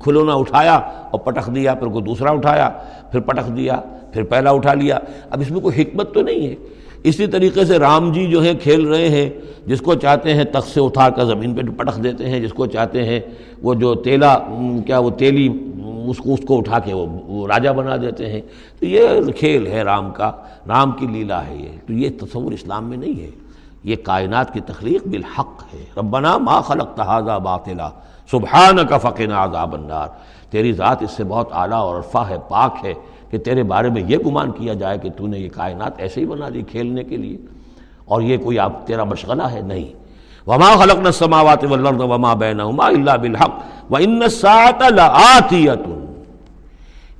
کھلونا اٹھایا اور پٹخ دیا، پھر کوئی دوسرا اٹھایا، پھر پٹخ دیا۔ پھر پہلا اٹھا لیا۔ اب اس میں کوئی حکمت تو نہیں ہے۔ اسی طریقے سے رام جی جو ہے کھیل رہے ہیں، جس کو چاہتے ہیں تخت سے اٹھا کر زمین پہ پٹخ دیتے ہیں، جس کو چاہتے ہیں وہ جو تیلا، کیا وہ تیلی، اس کو اس کو اٹھا کے وہ راجہ بنا دیتے ہیں۔ تو یہ کھیل ہے رام کا، رام کی لیلا ہے یہ۔ تو یہ تصور اسلام میں نہیں ہے۔ یہ کائنات کی تخلیق بالحق ہے۔ ربنا ما خلق تحاظہ باطلا سبحان کا فقین عذاب النار۔ تیری ذات اس سے بہت اعلیٰ اور عرفہ ہے، پاک ہے۔ کہ تیرے بارے میں یہ گمان کیا جائے کہ تو نے یہ کائنات ایسے ہی بنا دی کھیلنے کے لیے اور یہ کوئی آپ تیرا مشغلہ ہے؟ نہیں۔ وما خلقنا السماوات والارض وما بینہما الا بالحق وان الساعه لآتیۃ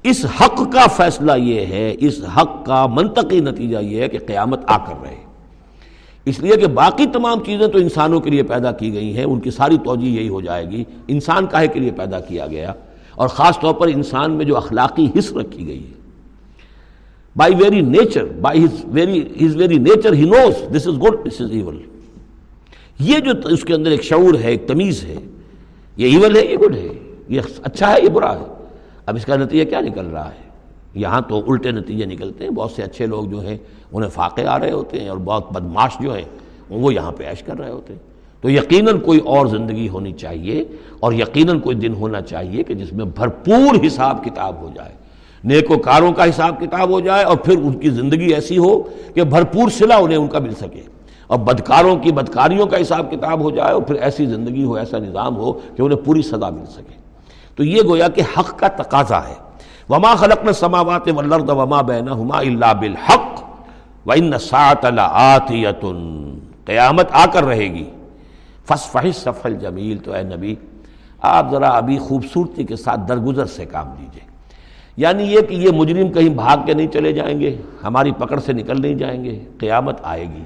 اس حق کا فیصلہ یہ ہے، اس حق کا منطقی نتیجہ یہ ہے کہ قیامت آ کر رہے۔ اس لیے کہ باقی تمام چیزیں تو انسانوں کے لیے پیدا کی گئی ہیں، ان کی ساری توجہ یہی ہو جائے گی۔ انسان کاہے کے لیے پیدا کیا گیا؟ اور خاص طور پر انسان میں جو اخلاقی حص رکھی گئی ہے۔ By very nature by his very his very nature he knows this is good this is evil یہ جو اس کے اندر ایک شعور ہے، ایک تمیز ہے، یہ ایول ہے، یہ گڈ ہے، یہ اچھا ہے، یہ برا ہے۔ اب اس کا نتیجہ کیا نکل رہا ہے؟ یہاں تو الٹے نتیجے نکلتے ہیں۔ بہت سے اچھے لوگ جو ہیں، انہیں فاقے آ رہے ہوتے ہیں اور بہت بدماش جو ہیں، وہ یہاں پہ عیش کر رہے ہوتے ہیں۔ تو یقیناً کوئی اور زندگی ہونی چاہیے اور یقیناً کوئی دن ہونا چاہیے کہ جس میں بھرپور حساب کتاب ہو جائے۔ نیک و کاروں کا حساب کتاب ہو جائے اور پھر ان کی زندگی ایسی ہو کہ بھرپور صلہ انہیں ان کا مل سکے اور بدکاروں کی بدکاریوں کا حساب کتاب ہو جائے اور پھر ایسی زندگی ہو، ایسا نظام ہو کہ انہیں پوری سزا مل سکے۔ تو یہ گویا کہ حق کا تقاضا ہے۔ وما خلق سماوات والارض وما بینہما الا بالحق وان ساعت لآتیت قیامت آ کر رہے گی۔ فصفح سفل جمیل تو اے نبی، آپ ذرا ابھی خوبصورتی کے ساتھ درگزر سے کام لیجیے۔ یعنی یہ کہ یہ مجرم کہیں بھاگ کے نہیں چلے جائیں گے، ہماری پکڑ سے نکل نہیں جائیں گے، قیامت آئے گی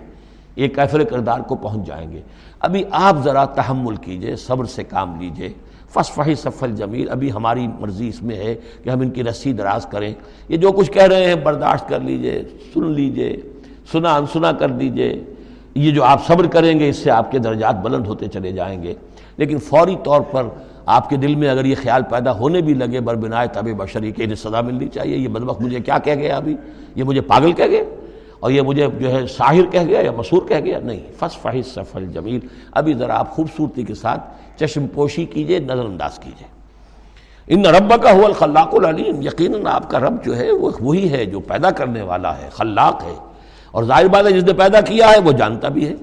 یہ کیفر کردار کو پہنچ جائیں گے۔ ابھی آپ ذرا تحمل کیجیے، صبر سے کام لیجیے۔ فصفحی سفل جمیل ابھی ہماری مرضی اس میں ہے کہ ہم ان کی رسی دراز کریں۔ یہ جو کچھ کہہ رہے ہیں برداشت کر لیجیے، سن لیجیے، سنا، انسنا کر دیجیے۔ یہ جو آپ صبر کریں گے، اس سے آپ کے درجات بلند ہوتے چلے جائیں گے۔ لیکن فوری طور پر آپ کے دل میں اگر یہ خیال پیدا ہونے بھی لگے بربنائے طب بشری کہ انہیں سزا ملنی چاہیے۔ یہ بدبخت مجھے کیا کہہ گیا ابھی؟ یہ مجھے پاگل کہہ گیا؟ اور یہ مجھے جو ہے شاہر کہہ گیا یا مسور کہہ گیا؟ نہیں۔ فس فحص سفل جمیل ابھی ذرا آپ خوبصورتی کے ساتھ چشم پوشی کیجیے، نظر انداز کیجیے۔ ان رب کا ہو الخلاق العلیم۔ یقیناً آپ کا رب جو ہے وہ وہی ہے جو پیدا کرنے والا ہے، خلاق ہے۔ اور ظاہر بات ہے جس نے پیدا کیا ہے وہ جانتا بھی ہے۔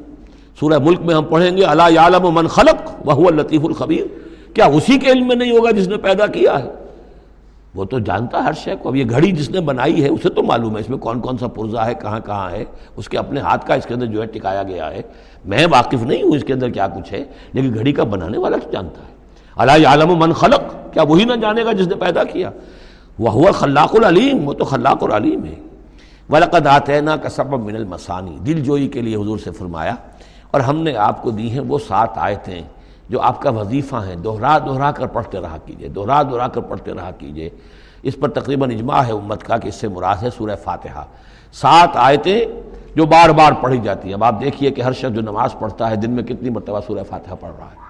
سورہ ملک میں ہم پڑھیں گے اللہ عالم من خلق وہ لطیف الخبیر۔ کیا اسی کے علم میں نہیں ہوگا جس نے پیدا کیا ہے؟ وہ تو جانتا ہر شے کو، اب یہ گھڑی جس نے بنائی ہے، اسے تو معلوم ہے، اس میں کون کون سا پرزا ہے، کہاں کہاں ہے؟ اس کے اپنے ہاتھ کا اس کے اندر جو ہے ٹکایا گیا ہے۔ میں واقف نہیں ہوں، اس کے اندر کیا کچھ ہے؟ لیکن گھڑی کا بنانے والا تو جانتا ہے۔ اللہ عالم من خلق، کیا وہی نہ جانے گا جس نے پیدا کیا؟ وہ ہوا خلاق العلیم، وہ تو خلاق العلیم ہے۔ ولقد آتینا کا سبب من المسانی دل جوئی کے لیے حضور سے فرمایا، اور ہم نے آپ کو دی ہیں وہ سات آیتیں۔ جو آپ کا وظیفہ ہیں، دوہرا دوہرا کر پڑھتے رہا کیجیے، دوہرا دوہرا کر پڑھتے رہا کیجیے۔ اس پر تقریباً اجماع ہے امت کا کہ اس سے مراد ہے سورہ فاتحہ۔ سات آیتیں جو بار بار پڑھی جاتی ہیں۔ اب آپ دیکھیے کہ ہر شخص جو نماز پڑھتا ہے، دن میں کتنی مرتبہ سورہ فاتحہ پڑھ رہا ہے؟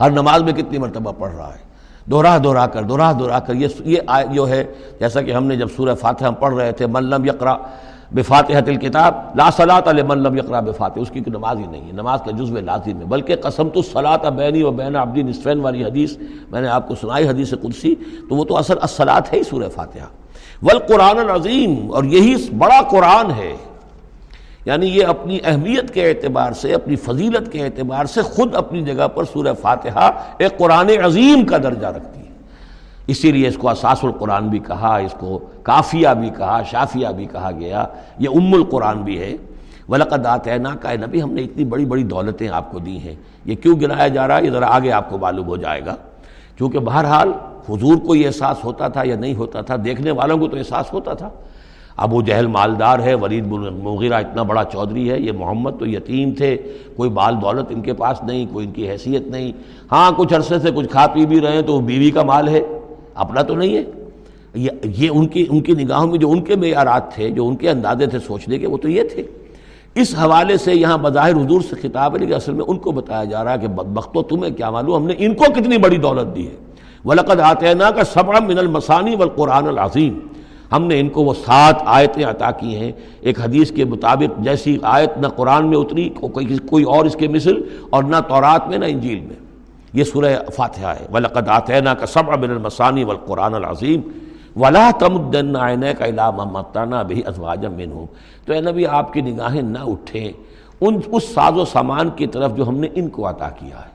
ہر نماز میں کتنی مرتبہ پڑھ رہا ہے؟ دوہرا دوہرا کر، دوہرا دوہرا کر۔ یہ یہ جو ہے، جیسا کہ ہم نے جب سورہ فاتحہ پڑھ رہے تھے ملم یقرا بفاتحت الکتاب، لا صلاۃ لمن لم یقرا بفاتح اس کی کوئی نماز ہی نہیں ہے۔ نماز کا جزو لازم ہے، بلکہ قسم تو صلاۃ بینی و بین عبدی نصفین والی حدیث، میں نے آپ کو سنائی حدیث قدسی، تو وہ تو اصل اصلاط ہے ہی سورہ فاتحہ۔ والقرآن العظیم، اور یہی بڑا قرآن ہے۔ یعنی یہ اپنی اہمیت کے اعتبار سے، اپنی فضیلت کے اعتبار سے خود اپنی جگہ پر سورہ فاتحہ ایک قرآن عظیم کا درجہ رکھتی ہے۔ اسی لیے اس کو اساس القرآن بھی کہا، اس کو کافیہ بھی کہا، شافیہ بھی کہا گیا۔ یہ ام القرآن بھی ہے۔ ولقد آتینا کا نبی، ہم نے اتنی بڑی بڑی دولتیں آپ کو دی ہیں۔ یہ کیوں گرایا جا رہا ہے؟ یہ ذرا آگے آپ کو معلوم ہو جائے گا۔ کیونکہ بہرحال حضور کو یہ احساس ہوتا تھا یا نہیں ہوتا تھا، دیکھنے والوں کو تو احساس ہوتا تھا۔ ابو جہل مالدار ہے، ولید مغیرہ اتنا بڑا چودھری ہے، یہ محمد تو یتیم تھے۔ کوئی بال دولت ان کے پاس نہیں، کوئی ان کی حیثیت نہیں۔ ہاں کچھ عرصے سے کچھ کھا پی بھی رہے ہیں تو وہ بیوی کا مال ہے۔ اپنا تو نہیں ہے۔ یہ ان کی ان کی نگاہوں میں جو ان کے معیارات تھے، جو ان کے اندازے تھے سوچنے کے، وہ تو یہ تھے۔ اس حوالے سے یہاں بظاہر حضور سے خطاب ہے، لیکن اصل میں ان کو بتایا جا رہا ہے کہ بدبختو تمہیں کیا معلوم؟ ہم نے ان کو کتنی بڑی دولت دی ہے۔ ولقد آتینا کا سبع من المسانی والقرآن العظیم ہم نے ان کو وہ سات آیتیں عطا کی ہیں۔ ایک حدیث کے مطابق جیسی آیت نہ قرآن میں اتری کوئی اور اس کے مثل، اور نہ تورات میں، نہ انجیل میں۔ یہ سورہ فاتحہ ہے. وَلَقَدْ آتَيْنَا کا سب ابن المسانی والقرآن العظیم ولا تمدن عینہ کا علامہ متانہ بھی ازواجم منہم تو اے نبی، آپ کی نگاہیں نہ اٹھیں. ان، اس ساز و سامان کی طرف جو ہم نے ان کو عطا کیا ہے.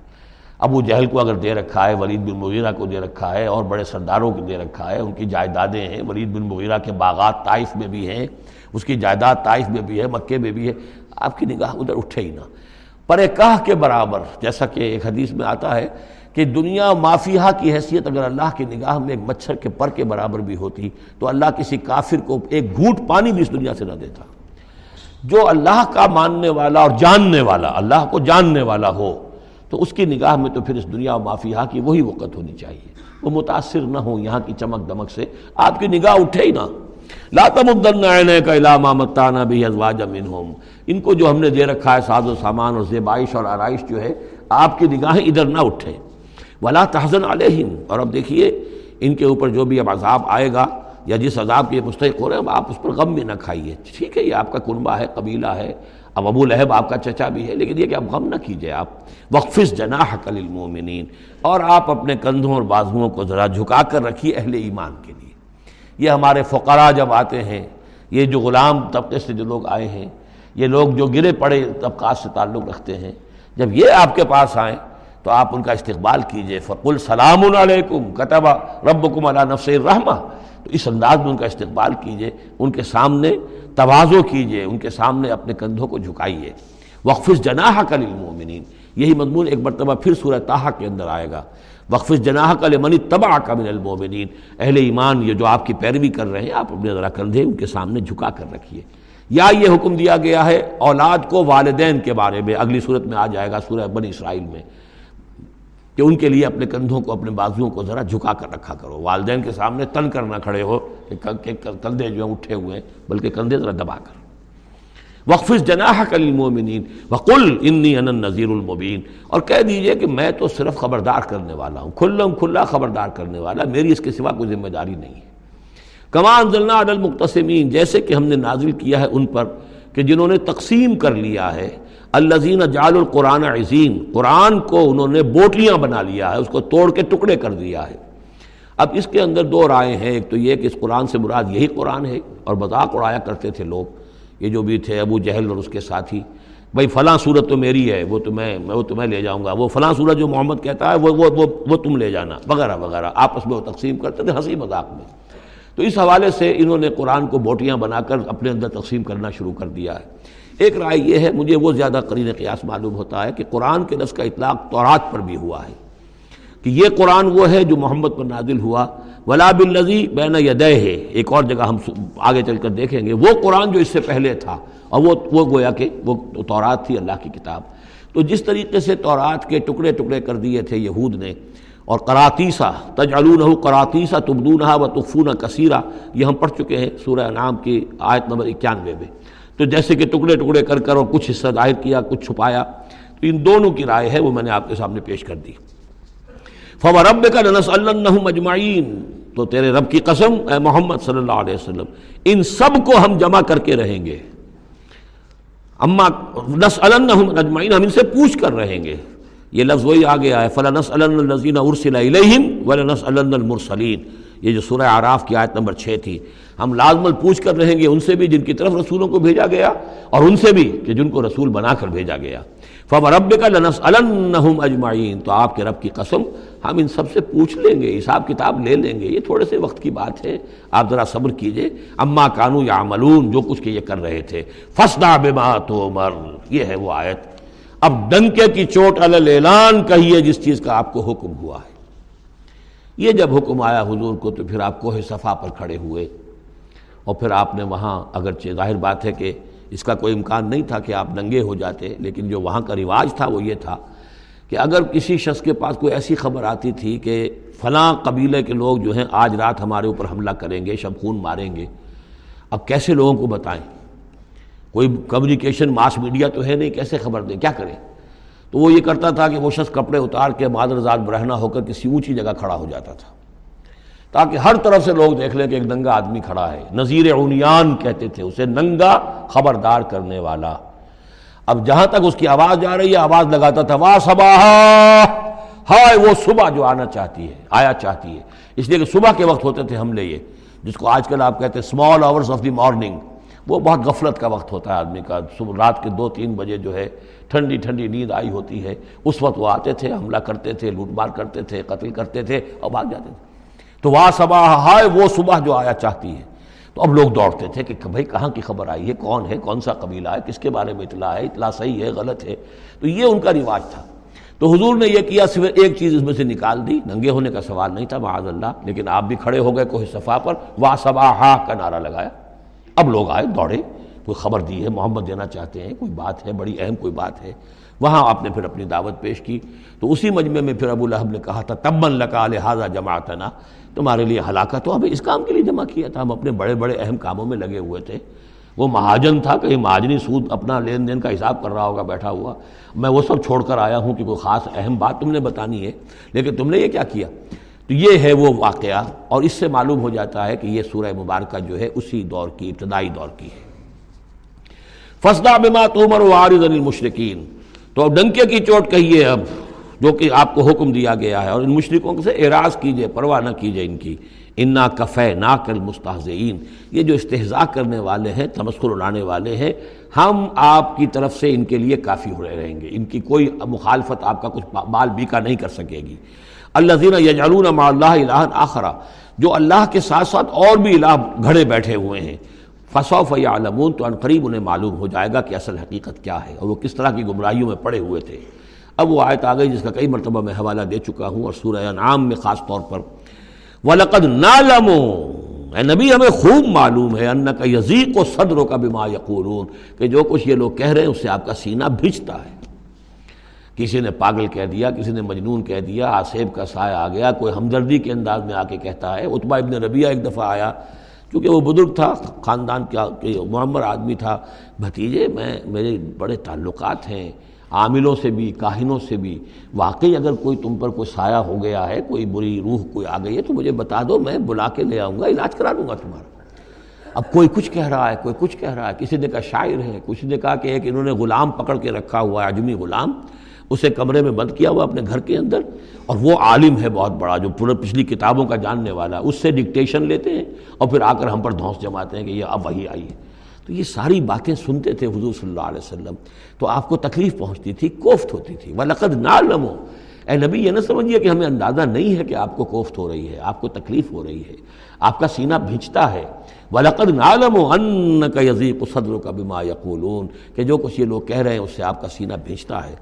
ابو جہل کو اگر دے رکھا ہے، ولید بن مغیرہ کو دے رکھا ہے، اور بڑے سرداروں کو دے رکھا ہے، ان کی جائیدادیں ہیں. ولید بن مغیرہ کے باغات طائف میں بھی ہیں، اس کی جائیداد طائف میں بھی ہے، مکے میں بھی ہے. آپ کی نگاہ ادھر اٹھے ہی نہ. پر کاہ کے برابر، جیسا کہ ایک حدیث میں آتا ہے کہ دنیا مافیہ کی حیثیت اگر اللہ کی نگاہ میں ایک مچھر کے پر کے برابر بھی ہوتی تو اللہ کسی کافر کو ایک گھوٹ پانی بھی اس دنیا سے نہ دیتا۔ جو اللہ کا ماننے والا اور جاننے والا، اللہ کو جاننے والا ہو، تو اس کی نگاہ میں تو پھر اس دنیا و مافیہ کی وہی وقت ہونی چاہیے۔ وہ متاثر نہ ہو یہاں کی چمک دمک سے، آپ کی نگاہ اٹھے ہی نہ۔ لا تمدن عینے کا علامہ متانہ بھی ازواج منہم۔ ان کو جو ہم نے دے رکھا ہے ساز و سامان اور زیبائش اور آرائش جو ہے، آپ کی نگاہیں ادھر نہ اٹھے ولا تحزن علیہم۔ اور اب دیکھیے، ان کے اوپر جو بھی اب عذاب آئے گا یا جس عذاب کے مستحق ہو رہے ہیں، آپ اس پر غم بھی نہ کھائیے۔ ٹھیک ہے، یہ آپ کا کنبہ ہے، قبیلہ ہے۔ اب ابو لہب آپ کا چچا بھی ہے، لیکن یہ کہ اب غم نہ کیجیے آپ۔ وقفس جناح کل المومنین اور آپ اپنے کندھوں اور بازوؤں کو ذرا جھکا کر رکھیے اہل ایمان کے لیے۔ یہ ہمارے فقراء جب آتے ہیں، یہ جو غلام طبقے سے جو لوگ آئے ہیں، یہ لوگ جو گرے پڑے طبقات سے تعلق رکھتے ہیں، جب یہ آپ کے پاس آئیں تو آپ ان کا استقبال کیجیے۔ فقل سلام علیکم کتبہ ربکم علی نفس الرحمہ تو اس انداز میں ان کا استقبال کیجیے، ان کے سامنے توازو کیجیے، ان کے سامنے اپنے کندھوں کو جھکائیے۔ وقفظ جناح کل المومنین یہی مضمون ایک مرتبہ پھر سورہ تاہا کے اندر آئے گا۔ وقفظ جناح کل منی تباہ کا من المومنین اہل ایمان، یہ جو آپ کی پیروی کر رہے ہیں، آپ اپنے ذرا کندھے ان کے سامنے جھکا کر رکھیے۔ یا یہ حکم دیا گیا ہے اولاد کو والدین کے بارے میں، اگلی صورت میں آ جائے گا سورہ بنی اسرائیل میں، کہ ان کے لیے اپنے کندھوں کو، اپنے بازوؤں کو ذرا جھکا کر رکھا کرو۔ والدین کے سامنے تن کر نہ کھڑے ہو، کہ کندھے جو ہیں، اٹھے ہوئے ہیں، بلکہ کندھے ذرا دبا کر۔ وقفظ جناح کل المومنین وقل انی ان نذیر المبین اور کہہ دیجیے کہ میں تو صرف خبردار کرنے والا ہوں، کھلم کھلا خبردار کرنے والا، میری اس کے سوا کوئی ذمہ داری نہیں ہے۔ کمان ضلع عدل مختصمین جیسے کہ ہم نے نازل کیا ہے ان پر کہ جنہوں نے تقسیم کر لیا ہے الزین جال القرآن عظیم، قرآن کو انہوں نے بوٹلیاں بنا لیا ہے، اس کو توڑ کے ٹکڑے کر دیا ہے۔ اب اس کے اندر دو رائے ہیں، ایک تو یہ کہ اس قرآن سے مراد یہی قرآن ہے اور مذاق اڑایا کرتے تھے لوگ یہ جو بھی تھے ابو جہل اور اس کے ساتھی بھائی فلاں صورت تو میری ہے وہ تمہیں میں وہ تمہیں لے جاؤں گا۔ وہ فلاں صورت جو محمد کہتا ہے وہ وہ وہ, وہ تم لے جانا وغیرہ وغیرہ۔ آپس میں وہ تقسیم کرتے تھے ہنسی مذاق میں۔ تو اس حوالے سے انہوں نے قرآن کو بوٹیاں بنا کر اپنے اندر تقسیم کرنا شروع کر دیا ہے۔ ایک رائے یہ ہے مجھے وہ زیادہ قرین قیاس معلوم ہوتا ہے کہ قرآن کے لفظ کا اطلاق تورات پر بھی ہوا ہے۔ کہ یہ قرآن وہ ہے جو محمد پر نازل ہوا۔ ولا باللزی بین یدہ ہے ایک اور جگہ ہم آگے چل کر دیکھیں گے۔ وہ قرآن جو اس سے پہلے تھا۔ اور وہ وہ گویا کہ وہ تورات تھی، اللہ کی کتاب۔ تو جس طریقے سے تورات کے ٹکڑے ٹکڑے کر دیے تھے یہود نے، اور کراتیسا تجعلونہ کراتیسا تبدونہ و تفون کثیرہ، یہ ہم پڑھ چکے ہیں سورہ نام کی آیت نمبر اکیانوے میں۔ تو جیسے کہ ٹکڑے ٹکڑے کر کر اور کچھ حصہ ظاہر کیا، کچھ چھپایا، تو ان دونوں کی رائے ہے، وہ میں نے آپ کے سامنے پیش کر دی۔ فو رب کا ننس اللہ مجمعین تو تیرے رب کی قسم، اے محمد صلی اللہ علیہ وسلم، ان سب کو ہم جمع کر کے رہیں گے۔ اما نس اجمعین، ہم ان سے پوچھ کر رہیں گے۔ یہ لفظ وہی آ گیا ہے فلنس النزین ارسل علیہم ولنس المرسلین یہ جو سورہ عراف کی آیت نمبر چھ تھی، ہم لازمل پوچھ کر رہیں گے ان سے بھی جن کی طرف رسولوں کو بھیجا گیا، اور ان سے بھی کہ جن کو رسول بنا کر بھیجا گیا۔ فب رب کا لنس النحم اجمعین تو آپ کے رب کی قسم ہم ان سب سے پوچھ لیں گے، حساب کتاب لے لیں گے، یہ تھوڑے سے وقت کی بات ہے۔ آپ ذرا صبر کیجیے۔ اما کانو یا عملون جو کچھ کہ یہ کر رہے تھے۔ فسدا بما تو مر یہ ہے وہ آیت۔ اب ڈنکے کی چوٹ اعلان کہیے جس چیز کا آپ کو حکم ہوا ہے۔ یہ جب حکم آیا حضور کو تو پھر آپ کوہ صفا پر کھڑے ہوئے۔ اور پھر آپ نے وہاں، اگرچہ ظاہر بات ہے کہ اس کا کوئی امکان نہیں تھا کہ آپ ننگے ہو جاتے، لیکن جو وہاں کا رواج تھا وہ یہ تھا۔ کہ اگر کسی شخص کے پاس کوئی ایسی خبر آتی تھی کہ فلاں قبیلے کے لوگ جو ہیں آج رات ہمارے اوپر حملہ کریں گے، شب خون ماریں گے، اب کیسے لوگوں کو بتائیں؟ کوئی کمیونیکیشن ماس میڈیا تو ہے نہیں، کیسے خبر دیں؟ کیا کریں؟ تو وہ یہ کرتا تھا کہ وہ شخص کپڑے اتار کے مادر ذات برہنا ہو کر کسی اونچی جگہ کھڑا ہو جاتا تھا، تاکہ ہر طرف سے لوگ دیکھ لیں کہ ایک ننگا آدمی کھڑا ہے۔ نذیر اونیان کہتے تھے، اسے ننگا خبردار کرنے والا اب جہاں تک اس کی آواز جا رہی ہے، آواز لگاتا تھا، واہ صباہ ہائے، وہ صبح جو آنا چاہتی ہے، آیا چاہتی ہے۔ اس لیے کہ صبح کے وقت ہوتے تھے حملے یہ، جس کو آج کل آپ کہتے ہیں small hours of the morning وہ بہت غفلت کا وقت ہوتا ہے آدمی کا۔ صبح، رات کے دو تین بجے جو ہے، ٹھنڈی ٹھنڈی نیند آئی ہوتی ہے۔ اس وقت وہ آتے تھے، حملہ کرتے تھے، لوٹ مار کرتے تھے، قتل کرتے تھے، اور بھاگ جاتے تھے۔ تو وہ صبح ہائے، وہ صبح جو آیا چاہتی ہے۔ تو اب لوگ دوڑتے تھے کہ بھائی کہاں کی خبر آئی ہے؟ کون ہے؟ کون سا قبیلہ ہے؟ کس کے بارے میں اطلاع ہے؟ اطلاع صحیح ہے، غلط ہے؟ تو یہ ان کا رواج تھا۔ تو حضور نے یہ کیا، صرف ایک چیز اس میں سے نکال دی۔ ننگے ہونے کا سوال نہیں تھا، معاذ اللہ، لیکن آپ بھی کھڑے ہو گئے کوئی صفا پر۔ وا صبا ہا کا نعرہ لگایا۔ اب لوگ آئے دوڑے۔ کوئی خبر دی ہے، محمد دینا چاہتے ہیں، کوئی بات ہے، بڑی اہم کوئی بات ہے۔ وہاں آپ نے پھر اپنی دعوت پیش کی۔ تو اسی مجمع میں پھر ابو لہب نے کہا تھا تب لکا لہٰذا جماعتنا۔ تمہارے لیے ہلاکت ہو۔ ہمیں اس کام کے لیے جمع کیا تھا۔ ہم اپنے بڑے بڑے اہم کاموں میں لگے ہوئے تھے۔ وہ مہاجن تھا، کہیں مہاجنی سود اپنا لین دین کا حساب کر رہا ہوگا، بیٹھا ہوا۔ میں وہ سب چھوڑ کر آیا ہوں کہ کوئی خاص اہم بات تم نے بتانی ہے۔ لیکن تم نے یہ کیا کیا؟ تو یہ ہے وہ واقعہ، اور اس سے معلوم ہو جاتا ہے کہ یہ سورہ مبارکہ جو ہے، اسی دور کی، ابتدائی دور کی ہے۔ فسدہ بما تومر وارض المشرقین تو اب ڈنکے کی چوٹ کہیے اب۔ جو کہ آپ کو حکم دیا گیا ہے اور ان مشرقوں سے اعراض کیجیے، پرواہ نہ کیجیے ان کی۔ انا کفے نا کل مستحزین یہ جو استحضاء کرنے والے ہیں، تمسخر اڑانے والے ہیں، ہم آپ کی طرف سے ان کے لیے کافی ہو رہے رہیں گے۔ ان کی کوئی مخالفت آپ کا کچھ بال بیکا نہیں کر سکے گی۔ اللہ زینہ یجعلون مع اللہ الہ آخرا جو اللہ کے ساتھ ساتھ اور بھی الہ گھڑے بیٹھے ہوئے ہیں۔ فصوف یعلمون تو ان قریب انہیں معلوم ہو جائے گا کہ اصل حقیقت کیا ہے اور وہ کس طرح کی گمراہیوں میں پڑے ہوئے تھے۔ اب وہ آیت آ گئی جس کا کئی مرتبہ میں حوالہ دے چکا ہوں اور سورہ انعام میں خاص طور پر۔ وَلَقَدْ نَعْلَمُ۔ اے نبی، ہمیں خوب معلوم ہے انَّكَ يَزِيقُ صَدْرُكَ بِمَا يَقُولُونَ کہ جو کچھ یہ لوگ کہہ رہے ہیں اس سے آپ کا سینہ بھجتا ہے۔ کسی نے پاگل کہہ دیا، کسی نے مجنون کہہ دیا، آصیب کا سایہ آ گیا، کوئی ہمدردی کے انداز میں آ کے کہتا ہے۔ اتبا ابن ربیہ ایک دفعہ آیا، چونکہ وہ بزرگ تھا، خاندان کیا معمر آدمی تھا۔ بھتیجے، میں، میرے بڑے تعلقات ہیں عاملوں سے بھی، کاہنوں سے بھی۔ واقعی اگر کوئی تم پر کوئی سایہ ہو گیا ہے، کوئی بری روح کوئی آ گئی ہے، تو مجھے بتا دو، میں بلا کے لے آؤں گا، علاج کرا دوں گا تمہارا۔ اب کوئی کچھ کہہ رہا ہے، کوئی کچھ کہہ رہا ہے، کسی نے کہا شاعر ہے، کسی نے کہا کہ ایک انہوں نے غلام پکڑ کے رکھا ہوا ہے عجمی غلام، اسے کمرے میں بند کیا ہوا اپنے گھر کے اندر، اور وہ عالم ہے بہت بڑا، جو پورے پچھلی کتابوں کا جاننے والا اس سے ڈکٹیشن لیتے ہیں اور پھر آ کر ہم پر دھونس جماتے ہیں کہ یہ اب وہی آئی ہے۔ تو یہ ساری باتیں سنتے تھے حضور صلی اللہ علیہ وسلم، تو آپ کو تکلیف پہنچتی تھی، کوفت ہوتی تھی۔ وَلَقَدْ نَعْلَمُ۔ اے نبی، یہ نہ سمجھیے کہ ہمیں اندازہ نہیں ہے کہ آپ کو کوفت ہو رہی ہے، آپ کو تکلیف ہو رہی ہے۔ آپ کا سینہ بھیجتا ہے۔ وَلَقَدْ نَعْلَمُ أَنَّكَ يَزِيقُ صَدْرُكَ بِمَا يَقُولُونَ۔ کہ جو کچھ یہ لوگ کہہ رہے ہیں، اس سے آپ کا سینہ بھیجتا ہے۔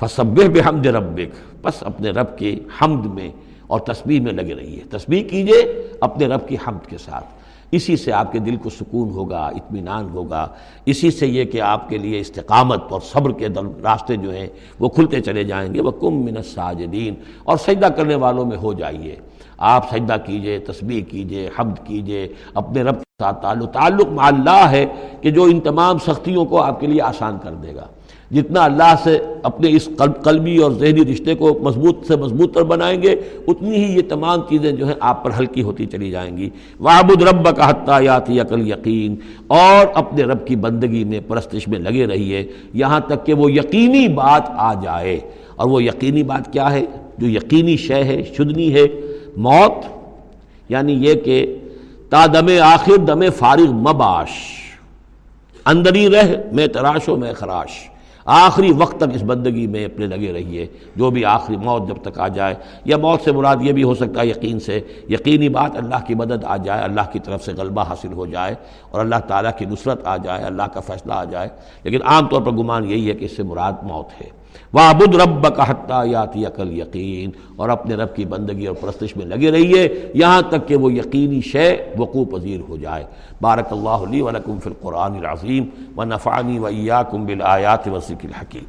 فصبح بحمد ربک۔ بس اپنے رب کے حمد میں اور تسبیح میں لگے رہیے۔ تسبیح کیجیے اپنے رب کی حمد کے ساتھ۔ اسی سے آپ کے دل کو سکون ہوگا، اطمینان ہوگا۔ اسی سے یہ کہ آپ کے لیے استقامت اور صبر کے راستے جو ہیں وہ کھلتے چلے جائیں گے۔ وہ کم من الساجدین۔ اور سجدہ کرنے والوں میں ہو جائیے۔ آپ سجدہ کیجیے، تسبیح کیجیے، حمد کیجیے، اپنے رب کے ساتھ تعلق۔ تعلق مع اللہ ہے کہ جو ان تمام سختیوں کو آپ کے لیے آسان کر دے گا۔ جتنا اللہ سے اپنے اس قلبی اور ذہنی رشتے کو مضبوط سے مضبوط تر بنائیں گے، اتنی ہی یہ تمام چیزیں جو ہیں آپ پر ہلکی ہوتی چلی جائیں گی۔ وابد رب کا حتیٰ یاتی عقل یقین اور اپنے رب کی بندگی میں پرستش میں لگے رہیے، یہاں تک کہ وہ یقینی بات آ جائے۔ اور وہ یقینی بات کیا ہے؟ جو یقینی شے ہے، شدنی ہے، موت یعنی یہ کہ تا دم آخر، دم فارغ، مباش۔ اندری رہ، میں تراش و میں خراش۔ آخری وقت تک اس بندگی میں اپنے لگے رہیے۔ جو بھی آخری موت جب تک آ جائے، یا موت سے مراد یہ بھی ہو سکتا ہے یقین سے، یقینی بات اللہ کی مدد آ جائے، اللہ کی طرف سے غلبہ حاصل ہو جائے اور اللہ تعالیٰ کی نصرت آ جائے، اللہ کا فیصلہ آ جائے۔ لیکن عام طور پر گمان یہی ہے کہ اس سے مراد موت ہے۔ وابد رب کا حتیٰ یاتی عقل یقین اور اپنے رب کی بندگی اور پرستش میں لگے رہیے، یہاں تک کہ وہ یقینی شے، وقوع پذیر ہو جائے۔ بارک اللہ علی ولکم فی القرآن العظیم و نفانی و ایاکم بالآیات و ذکر الحکیم۔